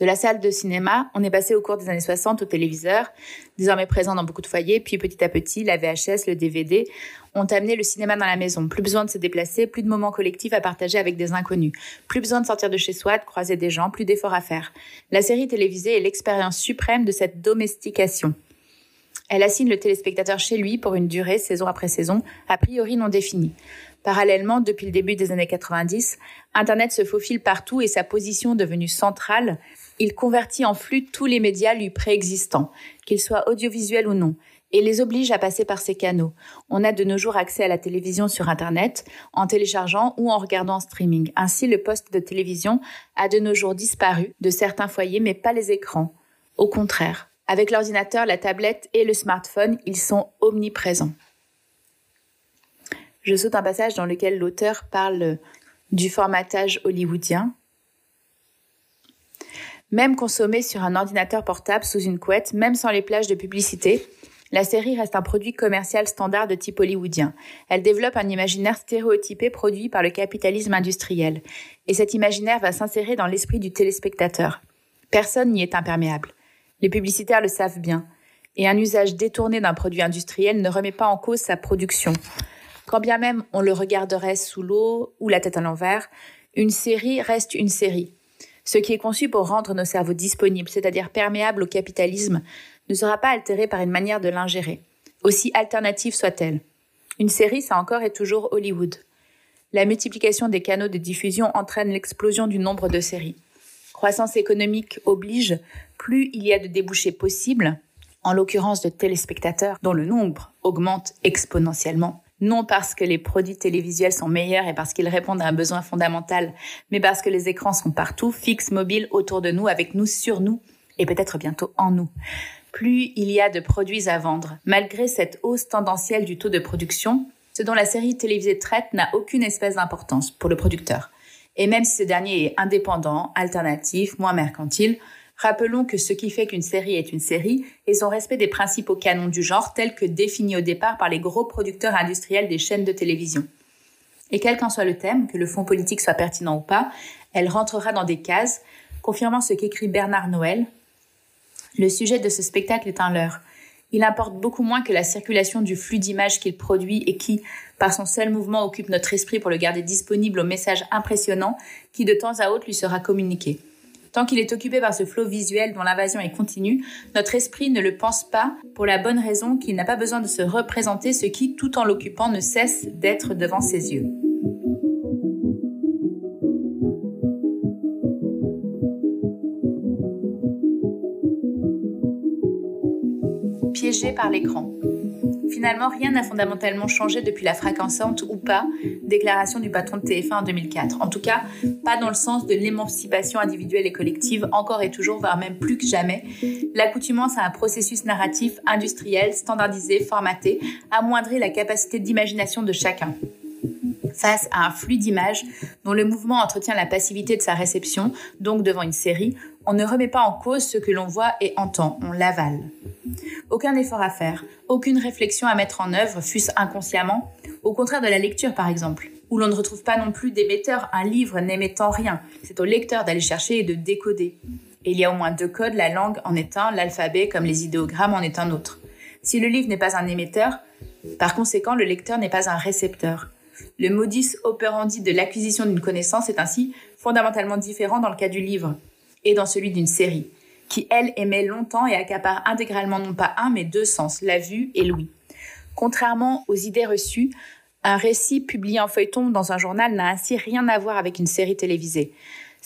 De la salle de cinéma, on est passé au cours des années 60 au téléviseur, désormais présent dans beaucoup de foyers, puis petit à petit, la VHS, le DVD ont amené le cinéma dans la maison. Plus besoin de se déplacer, plus de moments collectifs à partager avec des inconnus, plus besoin de sortir de chez soi, de croiser des gens, plus d'efforts à faire. La série télévisée est l'expérience suprême de cette domestication. Elle assigne le téléspectateur chez lui pour une durée, saison après saison, a priori non définie. Parallèlement, depuis le début des années 90, Internet se faufile partout et sa position devenue centrale il convertit en flux tous les médias lui préexistants, qu'ils soient audiovisuels ou non, et les oblige à passer par ces canaux. On a de nos jours accès à la télévision sur Internet, en téléchargeant ou en regardant en streaming. Ainsi, le poste de télévision a de nos jours disparu de certains foyers, mais pas les écrans. Au contraire, avec l'ordinateur, la tablette et le smartphone, ils sont omniprésents. Je saute un passage dans lequel l'auteur parle du formatage hollywoodien, même consommée sur un ordinateur portable sous une couette, même sans les plages de publicité, la série reste un produit commercial standard de type hollywoodien. Elle développe un imaginaire stéréotypé produit par le capitalisme industriel. Et cet imaginaire va s'insérer dans l'esprit du téléspectateur. Personne n'y est imperméable. Les publicitaires le savent bien. Et un usage détourné d'un produit industriel ne remet pas en cause sa production. Quand bien même on le regarderait sous l'eau ou la tête à l'envers, une série reste une série. Ce qui est conçu pour rendre nos cerveaux disponibles, c'est-à-dire perméables au capitalisme, ne sera pas altéré par une manière de l'ingérer, aussi alternative soit-elle. Une série, ça encore est toujours Hollywood. La multiplication des canaux de diffusion entraîne l'explosion du nombre de séries. Croissance économique oblige, plus il y a de débouchés possibles, en l'occurrence de téléspectateurs dont le nombre augmente exponentiellement, non parce que les produits télévisuels sont meilleurs et parce qu'ils répondent à un besoin fondamental, mais parce que les écrans sont partout, fixes, mobiles, autour de nous, avec nous, sur nous, et peut-être bientôt en nous. Plus il y a de produits à vendre, malgré cette hausse tendancielle du taux de production, ce dont la série télévisée traite n'a aucune espèce d'importance pour le producteur. Et même si ce dernier est indépendant, alternatif, moins mercantile, Rappelons que ce qui fait qu'une série est une série est son respect des principaux canons du genre tels que définis au départ par les gros producteurs industriels des chaînes de télévision. Et quel qu'en soit le thème, que le fond politique soit pertinent ou pas, elle rentrera dans des cases, confirmant ce qu'écrit Bernard Noël. Le sujet de ce spectacle est un leurre. Il importe beaucoup moins que la circulation du flux d'images qu'il produit et qui, par son seul mouvement, occupe notre esprit pour le garder disponible au message impressionnant qui de temps à autre lui sera communiqué. Tant qu'il est occupé par ce flot visuel dont l'invasion est continue, notre esprit ne le pense pas pour la bonne raison qu'il n'a pas besoin de se représenter ce qui, tout en l'occupant, ne cesse d'être devant ses yeux. Piégé par l'écran. Rien n'a fondamentalement changé depuis la fracassante ou pas déclaration du patron de TF1 en 2004. En tout cas, pas dans le sens de l'émancipation individuelle et collective, encore et toujours, voire même plus que jamais. L'accoutumance à un processus narratif industriel, standardisé, formaté, amoindrit la capacité d'imagination de chacun face à un flux d'images dont le mouvement entretient la passivité de sa réception, donc devant une série, on ne remet pas en cause ce que l'on voit et entend, on l'avale. Aucun effort à faire, aucune réflexion à mettre en œuvre, fût-ce inconsciemment, au contraire de la lecture par exemple, où l'on ne retrouve pas non plus d'émetteur, un livre n'émettant rien, c'est au lecteur d'aller chercher et de décoder. Il y a au moins deux codes, la langue en est un, l'alphabet comme les idéogrammes en est un autre. Si le livre n'est pas un émetteur, par conséquent le lecteur n'est pas un récepteur. Le modus operandi de l'acquisition d'une connaissance est ainsi fondamentalement différent dans le cas du livre et dans celui d'une série, qui elle émet longtemps et accapare intégralement non pas un mais deux sens, la vue et l'ouïe. Contrairement aux idées reçues, un récit publié en feuilleton dans un journal n'a ainsi rien à voir avec une série télévisée.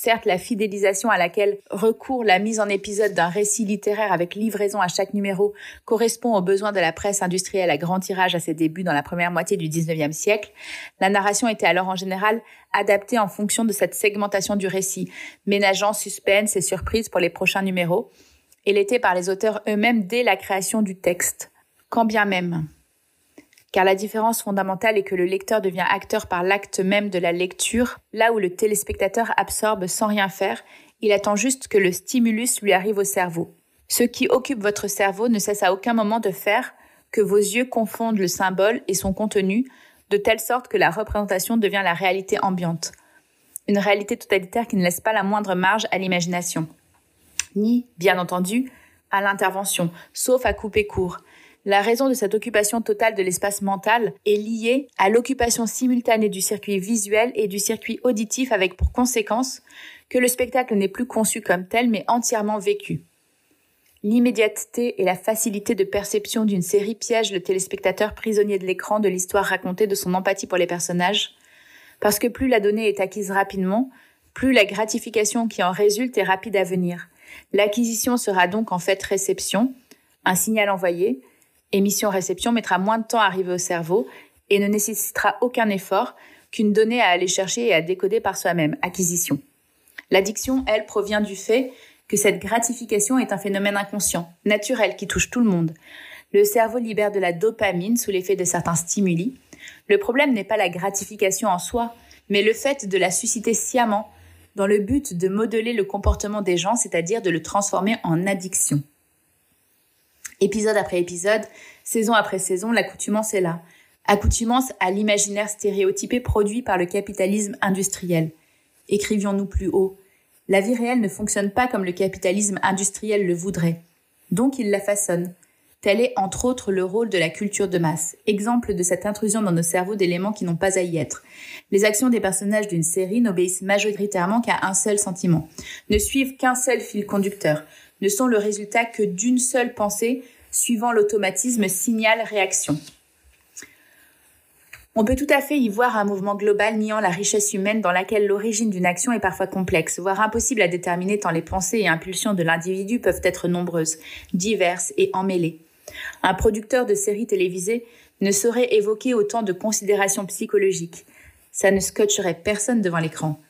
Certes, la fidélisation à laquelle recourt la mise en épisode d'un récit littéraire avec livraison à chaque numéro correspond aux besoins de la presse industrielle à grand tirage à ses débuts dans la première moitié du 19e siècle. La narration était alors en général adaptée en fonction de cette segmentation du récit, ménageant suspense et surprise pour les prochains numéros, et l'était par les auteurs eux-mêmes dès la création du texte. Quand bien même car la différence fondamentale est que le lecteur devient acteur par l'acte même de la lecture, là où le téléspectateur absorbe sans rien faire, il attend juste que le stimulus lui arrive au cerveau. Ce qui occupe votre cerveau ne cesse à aucun moment de faire que vos yeux confondent le symbole et son contenu, de telle sorte que la représentation devient la réalité ambiante. Une réalité totalitaire qui ne laisse pas la moindre marge à l'imagination. Ni, bien entendu, à l'intervention, sauf à couper court, la raison de cette occupation totale de l'espace mental est liée à l'occupation simultanée du circuit visuel et du circuit auditif avec pour conséquence que le spectacle n'est plus conçu comme tel mais entièrement vécu. L'immédiateté et la facilité de perception d'une série piègent le téléspectateur prisonnier de l'écran de l'histoire racontée de son empathie pour les personnages, parce que plus la donnée est acquise rapidement, plus la gratification qui en résulte est rapide à venir. L'acquisition sera donc en fait réception, un signal envoyé, émission-réception mettra moins de temps à arriver au cerveau et ne nécessitera aucun effort qu'une donnée à aller chercher et à décoder par soi-même, acquisition. L'addiction, elle, provient du fait que cette gratification est un phénomène inconscient, naturel, qui touche tout le monde. Le cerveau libère de la dopamine sous l'effet de certains stimuli. Le problème n'est pas la gratification en soi, mais le fait de la susciter sciemment, dans le but de modeler le comportement des gens, c'est-à-dire de le transformer en addiction. Épisode après épisode, saison après saison, l'accoutumance est là. Accoutumance à l'imaginaire stéréotypé produit par le capitalisme industriel. Écrivions-nous plus haut. La vie réelle ne fonctionne pas comme le capitalisme industriel le voudrait. Donc il la façonne. Tel est entre autres le rôle de la culture de masse, exemple de cette intrusion dans nos cerveaux d'éléments qui n'ont pas à y être. Les actions des personnages d'une série n'obéissent majoritairement qu'à un seul sentiment, ne suivent qu'un seul fil conducteur, ne sont le résultat que d'une seule pensée suivant l'automatisme signal-réaction. On peut tout à fait y voir un mouvement global niant la richesse humaine dans laquelle l'origine d'une action est parfois complexe, voire impossible à déterminer tant les pensées et impulsions de l'individu peuvent être nombreuses, diverses et emmêlées. Un producteur de séries télévisées ne saurait évoquer autant de considérations psychologiques. Ça ne scotcherait personne devant l'écran.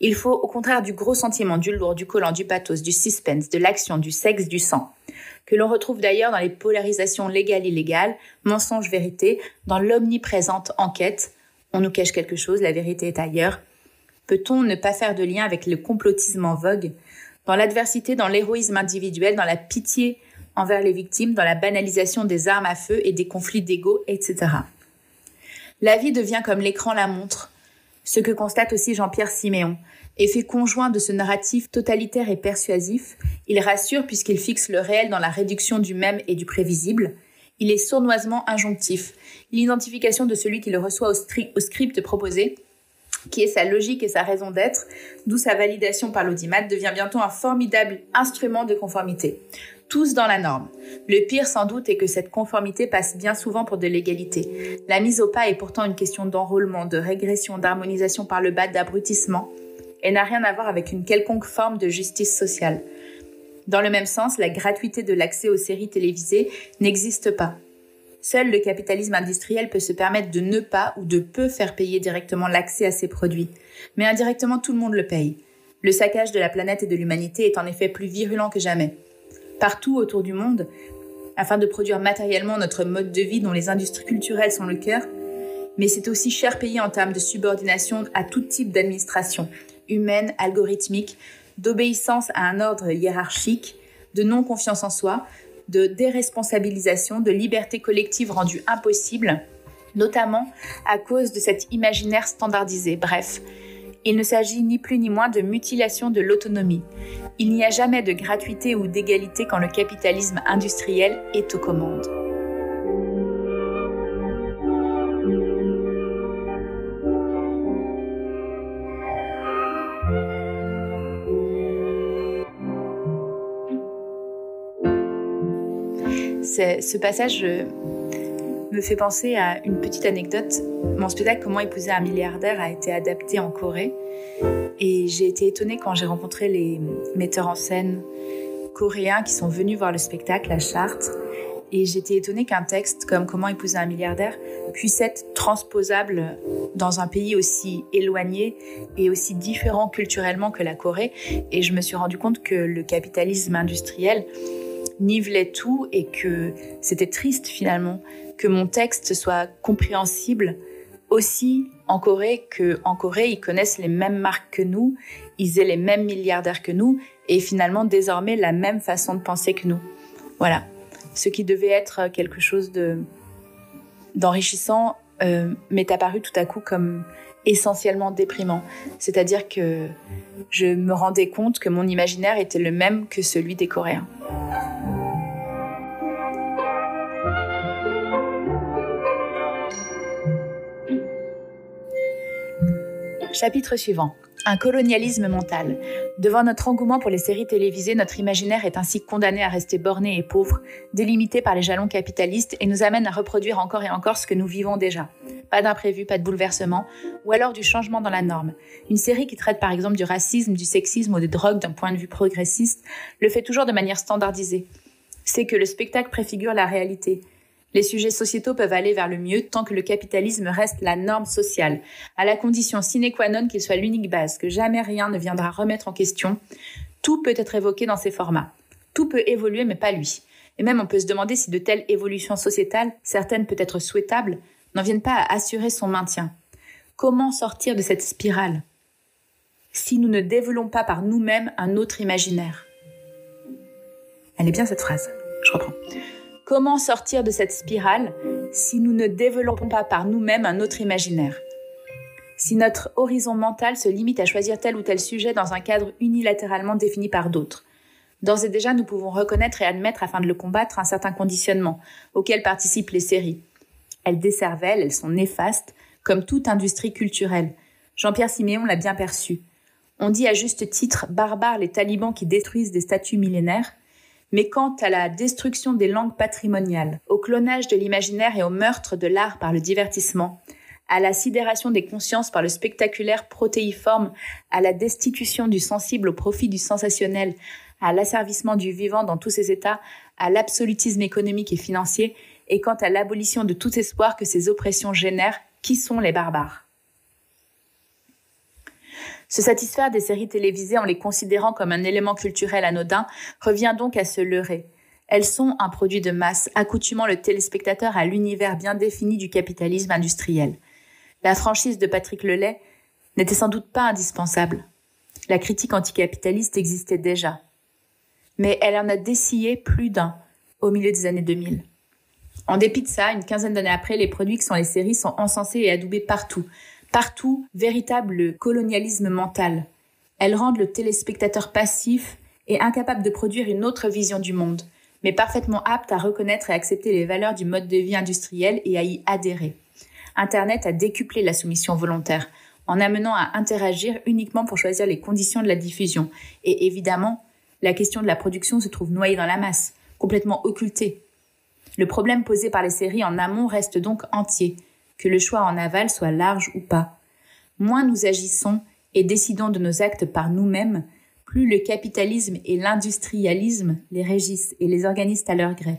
Il faut au contraire du gros sentiment, du lourd, du collant, du pathos, du suspense, de l'action, du sexe, du sang, que l'on retrouve d'ailleurs dans les polarisations légales-illégales, mensonge-vérité, dans l'omniprésente enquête. On nous cache quelque chose, la vérité est ailleurs. Peut-on ne pas faire de lien avec le complotisme en vogue Dans l'adversité, dans l'héroïsme individuel, dans la pitié envers les victimes, dans la banalisation des armes à feu et des conflits d'ego, etc. La vie devient comme l'écran la montre, ce que constate aussi Jean-Pierre Siméon. Effet conjoint de ce narratif totalitaire et persuasif, il rassure puisqu'il fixe le réel dans la réduction du même et du prévisible. Il est sournoisement injonctif. L'identification de celui qui le reçoit au, script proposé qui est sa logique et sa raison d'être, d'où sa validation par l'audimat, devient bientôt un formidable instrument de conformité. Tous dans la norme. Le pire sans doute est que cette conformité passe bien souvent pour de l'égalité. La mise au pas est pourtant une question d'enrôlement, de régression, d'harmonisation par le bas, d'abrutissement, et n'a rien à voir avec une quelconque forme de justice sociale. Dans le même sens, la gratuité de l'accès aux séries télévisées n'existe pas. Seul le capitalisme industriel peut se permettre de ne pas ou de peu faire payer directement l'accès à ces produits. Mais indirectement, tout le monde le paye. Le saccage de la planète et de l'humanité est en effet plus virulent que jamais. Partout autour du monde, afin de produire matériellement notre mode de vie dont les industries culturelles sont le cœur, mais c'est aussi cher payé en termes de subordination à tout type d'administration, humaine, algorithmique, d'obéissance à un ordre hiérarchique, de non-confiance en soi, de déresponsabilisation, de liberté collective rendue impossible, notamment à cause de cet imaginaire standardisé. Bref, il ne s'agit ni plus ni moins de mutilation de l'autonomie. Il n'y a jamais de gratuité ou d'égalité quand le capitalisme industriel est aux commandes. ce passage euh, me fait penser à une petite anecdote. Mon spectacle Comment épouser un milliardaire a été adapté en Corée. Et j'ai été étonnée quand j'ai rencontré les metteurs en scène coréens qui sont venus voir le spectacle à Chartres. Et j'étais étonnée qu'un texte comme Comment épouser un milliardaire puisse être transposable dans un pays aussi éloigné et aussi différent culturellement que la Corée. Et je me suis rendu compte que le capitalisme industriel nivelait tout et que c'était triste finalement que mon texte soit compréhensible aussi en Corée que en Corée ils connaissent les mêmes marques que nous, ils aient les mêmes milliardaires que nous et finalement désormais la même façon de penser que nous. Voilà, ce qui devait être quelque chose de d'enrichissant euh, m'est apparu tout à coup comme essentiellement déprimant. C'est-à-dire que je me rendais compte que mon imaginaire était le même que celui des Coréens. Chapitre suivant. Un colonialisme mental. Devant notre engouement pour les séries télévisées, notre imaginaire est ainsi condamné à rester borné et pauvre, délimité par les jalons capitalistes et nous amène à reproduire encore et encore ce que nous vivons déjà. Pas d'imprévu, pas de bouleversement, ou alors du changement dans la norme. Une série qui traite par exemple du racisme, du sexisme ou des drogues d'un point de vue progressiste le fait toujours de manière standardisée. C'est que le spectacle préfigure la réalité. Les sujets sociétaux peuvent aller vers le mieux tant que le capitalisme reste la norme sociale, à la condition sine qua non qu'il soit l'unique base, que jamais rien ne viendra remettre en question. Tout peut être évoqué dans ces formats. Tout peut évoluer, mais pas lui. Et même on peut se demander si de telles évolutions sociétales, certaines peut-être souhaitables, n'en viennent pas à assurer son maintien. Comment sortir de cette spirale si nous ne développons pas par nous-mêmes un autre imaginaire? Elle est bien cette phrase. Je reprends. Comment sortir de cette spirale si nous ne développons pas par nous-mêmes un autre imaginaire? Si notre horizon mental se limite à choisir tel ou tel sujet dans un cadre unilatéralement défini par d'autres D'ores et déjà, nous pouvons reconnaître et admettre, afin de le combattre, un certain conditionnement auquel participent les séries. Elles desservent, elles sont néfastes, comme toute industrie culturelle. Jean-Pierre Siméon l'a bien perçu. On dit à juste titre barbare les talibans qui détruisent des statues millénaires, mais quant à la destruction des langues patrimoniales, au clonage de l'imaginaire et au meurtre de l'art par le divertissement, à la sidération des consciences par le spectaculaire protéiforme, à la destitution du sensible au profit du sensationnel, à l'asservissement du vivant dans tous ses états, à l'absolutisme économique et financier, et quant à l'abolition de tout espoir que ces oppressions génèrent, qui sont les barbares? Se satisfaire des séries télévisées en les considérant comme un élément culturel anodin revient donc à se leurrer. Elles sont un produit de masse, accoutumant le téléspectateur à l'univers bien défini du capitalisme industriel. La franchise de Patrick Lelay n'était sans doute pas indispensable. La critique anticapitaliste existait déjà. Mais elle en a dessillé plus d'un au milieu des années 2000. En dépit de ça, une quinzaine d'années après, les produits qui sont les séries sont encensés et adoubés partout, partout véritable colonialisme mental. Elles rendent le téléspectateur passif et incapable de produire une autre vision du monde, mais parfaitement apte à reconnaître et accepter les valeurs du mode de vie industriel et à y adhérer. Internet a décuplé la soumission volontaire. en amenant à interagir uniquement pour choisir les conditions de la diffusion. Et évidemment, la question de la production se trouve noyée dans la masse, complètement occultée. Le problème posé par les séries en amont reste donc entier, que le choix en aval soit large ou pas. Moins nous agissons et décidons de nos actes par nous-mêmes, plus le capitalisme et l'industrialisme les régissent et les organisent à leur gré.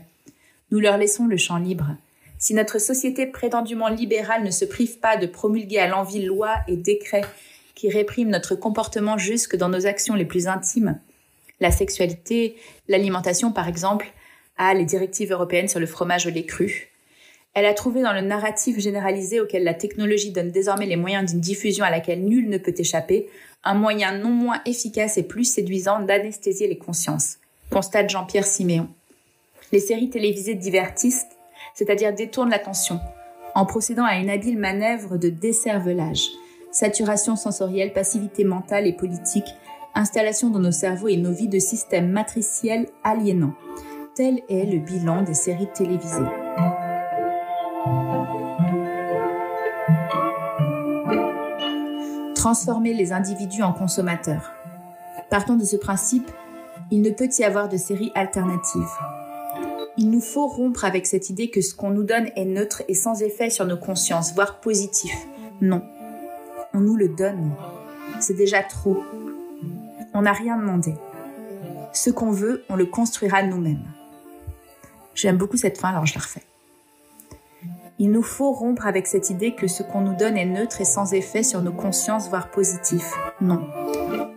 Nous leur laissons le champ libre. Si notre société prétendument libérale ne se prive pas de promulguer à l'envie lois et décrets qui répriment notre comportement jusque dans nos actions les plus intimes, la sexualité, l'alimentation par exemple, à les directives européennes sur le fromage au lait cru, elle a trouvé dans le narratif généralisé auquel la technologie donne désormais les moyens d'une diffusion à laquelle nul ne peut échapper, un moyen non moins efficace et plus séduisant d'anesthésier les consciences, constate Jean-Pierre Siméon. Les séries télévisées divertissent, c'est-à-dire détournent l'attention, en procédant à une habile manœuvre de décervelage, saturation sensorielle, passivité mentale et politique, installation dans nos cerveaux et nos vies de systèmes matriciels aliénants. Tel est le bilan des séries télévisées. Transformer les individus en consommateurs. Partons de ce principe, il ne peut y avoir de séries alternatives. Il nous faut rompre avec cette idée que ce qu'on nous donne est neutre et sans effet sur nos consciences, voire positif. Non. On nous le donne. C'est déjà trop. On n'a rien demandé. Ce qu'on veut, on le construira nous-mêmes. J'aime beaucoup cette fin, alors je la refais. Il nous faut rompre avec cette idée que ce qu'on nous donne est neutre et sans effet sur nos consciences, voire positif. Non,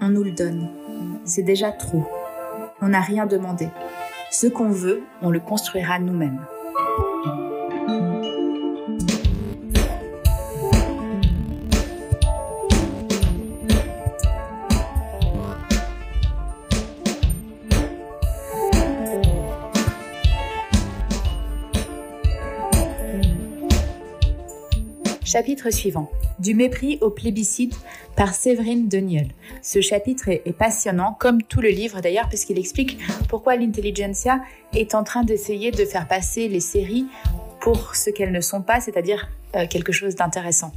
on nous le donne. C'est déjà trop. On n'a rien demandé. Ce qu'on veut, on le construira nous-mêmes. Chapitre suivant. Du mépris au plébiscite par Séverine Deniel. Ce chapitre est, passionnant, comme tout le livre d'ailleurs, puisqu'il explique pourquoi l'intelligentsia est en train d'essayer de faire passer les séries pour ce qu'elles ne sont pas, c'est-à-dire euh, quelque chose d'intéressant.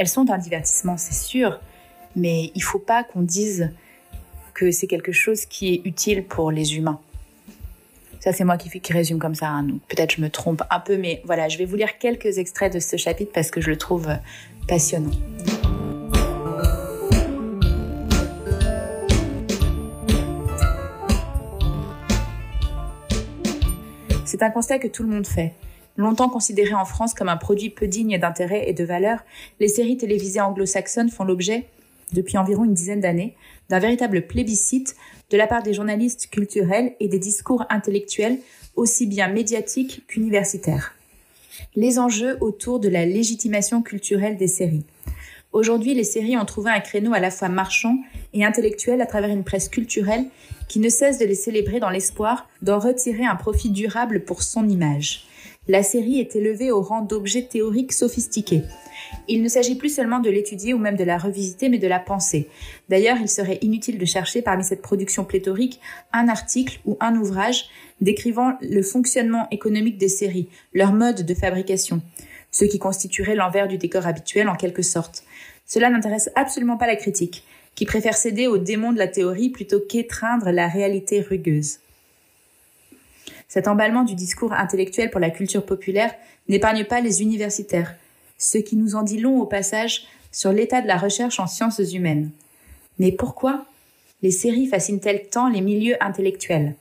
Elles sont un divertissement, c'est sûr, mais il faut pas qu'on dise que c'est quelque chose qui est utile pour les humains. Ça, c'est moi qui, qui, résume comme ça. Hein. Peut-être je me trompe un peu, mais voilà, je vais vous lire quelques extraits de ce chapitre parce que je le trouve passionnant. C'est un constat que tout le monde fait. Longtemps considérées en France comme un produit peu digne d'intérêt et de valeur, les séries télévisées anglo-saxonnes font l'objet, depuis environ une dizaine d'années, d'un véritable plébiscite de la part des journalistes culturels et des discours intellectuels aussi bien médiatiques qu'universitaires. Les enjeux autour de la légitimation culturelle des séries. Aujourd'hui, les séries ont trouvé un créneau à la fois marchand et intellectuel à travers une presse culturelle qui ne cesse de les célébrer dans l'espoir d'en retirer un profit durable pour son image la série est élevée au rang d'objet théorique sophistiqué. Il ne s'agit plus seulement de l'étudier ou même de la revisiter, mais de la penser. D'ailleurs, il serait inutile de chercher parmi cette production pléthorique un article ou un ouvrage décrivant le fonctionnement économique des séries, leur mode de fabrication, ce qui constituerait l'envers du décor habituel en quelque sorte. Cela n'intéresse absolument pas la critique, qui préfère céder au démon de la théorie plutôt qu'étreindre la réalité rugueuse. Cet emballement du discours intellectuel pour la culture populaire n'épargne pas les universitaires, ce qui nous en dit long au passage sur l'état de la recherche en sciences humaines. Mais pourquoi les séries fascinent-elles tant les milieux intellectuels?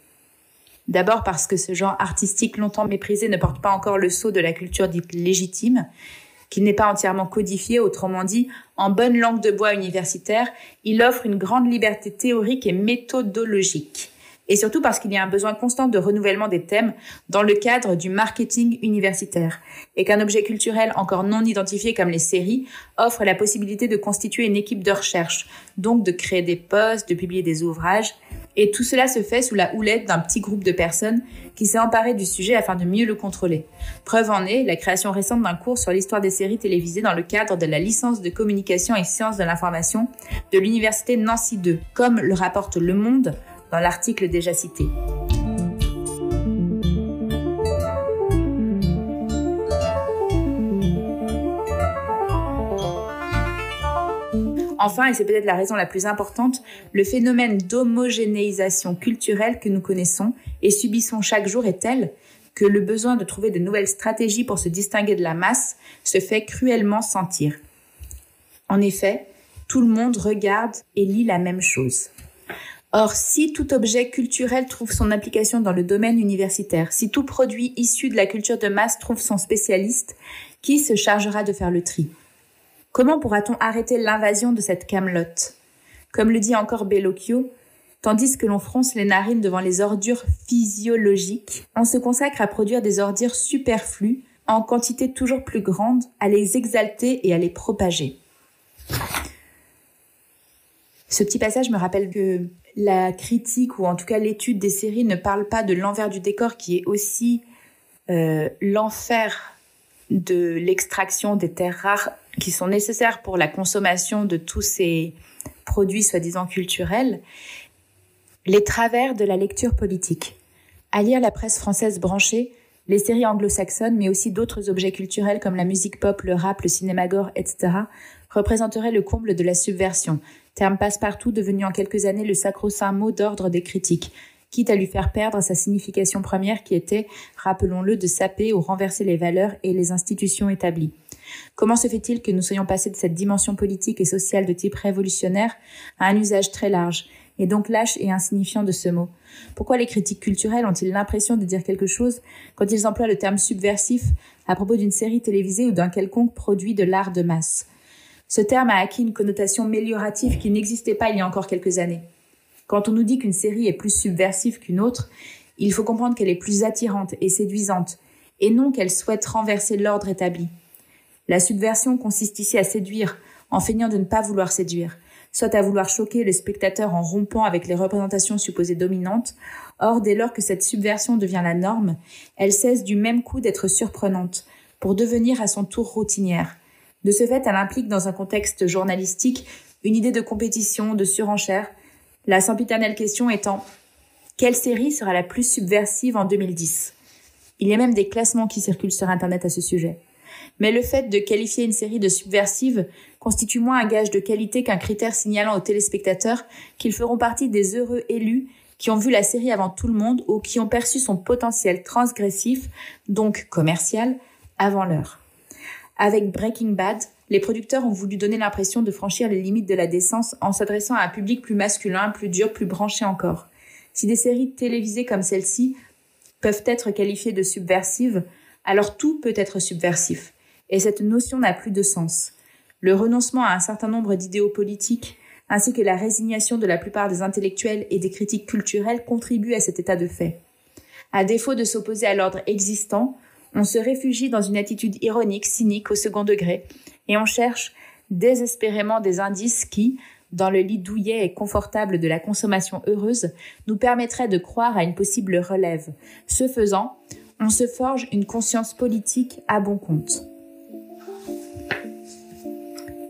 D'abord parce que ce genre artistique longtemps méprisé ne porte pas encore le sceau de la culture dite légitime, qu'il n'est pas entièrement codifié, autrement dit, en bonne langue de bois universitaire, il offre une grande liberté théorique et méthodologique et surtout parce qu'il y a un besoin constant de renouvellement des thèmes dans le cadre du marketing universitaire, et qu'un objet culturel encore non identifié comme les séries offre la possibilité de constituer une équipe de recherche, donc de créer des posts, de publier des ouvrages, et tout cela se fait sous la houlette d'un petit groupe de personnes qui s'est emparé du sujet afin de mieux le contrôler. Preuve en est la création récente d'un cours sur l'histoire des séries télévisées dans le cadre de la licence de communication et sciences de l'information de l'université Nancy 2, comme le rapporte Le Monde dans l'article déjà cité. Enfin, et c'est peut-être la raison la plus importante, le phénomène d'homogénéisation culturelle que nous connaissons et subissons chaque jour est tel que le besoin de trouver de nouvelles stratégies pour se distinguer de la masse se fait cruellement sentir. En effet, tout le monde regarde et lit la même chose. Or, si tout objet culturel trouve son application dans le domaine universitaire, si tout produit issu de la culture de masse trouve son spécialiste, qui se chargera de faire le tri? Comment pourra-t-on arrêter l'invasion de cette camelote? Comme le dit encore Bellocchio, tandis que l'on fronce les narines devant les ordures physiologiques, on se consacre à produire des ordures superflues en quantité toujours plus grande, à les exalter et à les propager. Ce petit passage me rappelle que la critique ou en tout cas l'étude des séries ne parle pas de l'envers du décor qui est aussi euh, l'enfer de l'extraction des terres rares qui sont nécessaires pour la consommation de tous ces produits soi-disant culturels, les travers de la lecture politique. À lire la presse française branchée, les séries anglo-saxonnes, mais aussi d'autres objets culturels comme la musique pop, le rap, le cinéma gore, etc., représenteraient le comble de la subversion, terme passe-partout devenu en quelques années le sacro-saint mot d'ordre des critiques, quitte à lui faire perdre sa signification première qui était, rappelons-le, de saper ou renverser les valeurs et les institutions établies. Comment se fait-il que nous soyons passés de cette dimension politique et sociale de type révolutionnaire à un usage très large, et donc lâche et insignifiant de ce mot? Pourquoi les critiques culturelles ont-ils l'impression de dire quelque chose quand ils emploient le terme subversif à propos d'une série télévisée ou d'un quelconque produit de l'art de masse? Ce terme a acquis une connotation méliorative qui n'existait pas il y a encore quelques années. Quand on nous dit qu'une série est plus subversive qu'une autre, il faut comprendre qu'elle est plus attirante et séduisante, et non qu'elle souhaite renverser l'ordre établi. La subversion consiste ici à séduire, en feignant de ne pas vouloir séduire, soit à vouloir choquer le spectateur en rompant avec les représentations supposées dominantes. Or, dès lors que cette subversion devient la norme, elle cesse du même coup d'être surprenante, pour devenir à son tour routinière. De ce fait, elle implique dans un contexte journalistique une idée de compétition, de surenchère, la sempiternelle question étant quelle série sera la plus subversive en 2010 Il y a même des classements qui circulent sur Internet à ce sujet. Mais le fait de qualifier une série de subversive constitue moins un gage de qualité qu'un critère signalant aux téléspectateurs qu'ils feront partie des heureux élus qui ont vu la série avant tout le monde ou qui ont perçu son potentiel transgressif, donc commercial, avant l'heure. Avec Breaking Bad, les producteurs ont voulu donner l'impression de franchir les limites de la décence en s'adressant à un public plus masculin, plus dur, plus branché encore. Si des séries télévisées comme celle-ci peuvent être qualifiées de subversives, alors tout peut être subversif. Et cette notion n'a plus de sens. Le renoncement à un certain nombre d'idéaux politiques, ainsi que la résignation de la plupart des intellectuels et des critiques culturelles contribuent à cet état de fait. À défaut de s'opposer à l'ordre existant, on se réfugie dans une attitude ironique, cynique au second degré, et on cherche désespérément des indices qui, dans le lit douillet et confortable de la consommation heureuse, nous permettraient de croire à une possible relève. Ce faisant, on se forge une conscience politique à bon compte.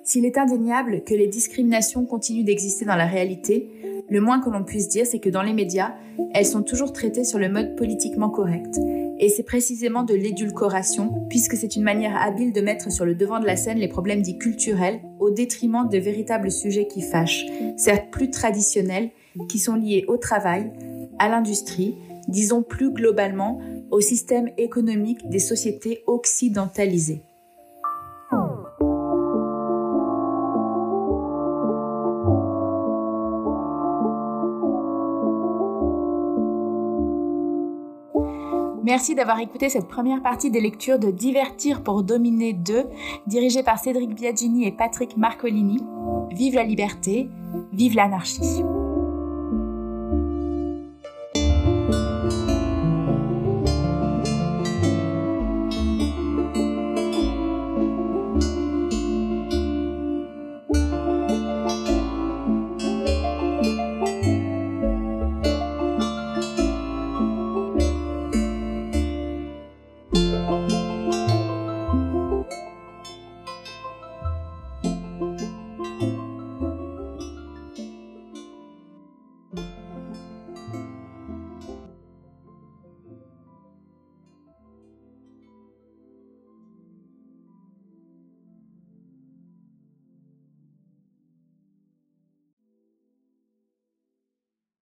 S'il est indéniable que les discriminations continuent d'exister dans la réalité, le moins que l'on puisse dire, c'est que dans les médias, elles sont toujours traitées sur le mode politiquement correct. Et c'est précisément de l'édulcoration, puisque c'est une manière habile de mettre sur le devant de la scène les problèmes dits culturels, au détriment de véritables sujets qui fâchent, certes plus traditionnels, qui sont liés au travail, à l'industrie, disons plus globalement au système économique des sociétés occidentalisées. Merci d'avoir écouté cette première partie des lectures de Divertir pour dominer 2, dirigée par Cédric Biagini et Patrick Marcolini. Vive la liberté, vive l'anarchie.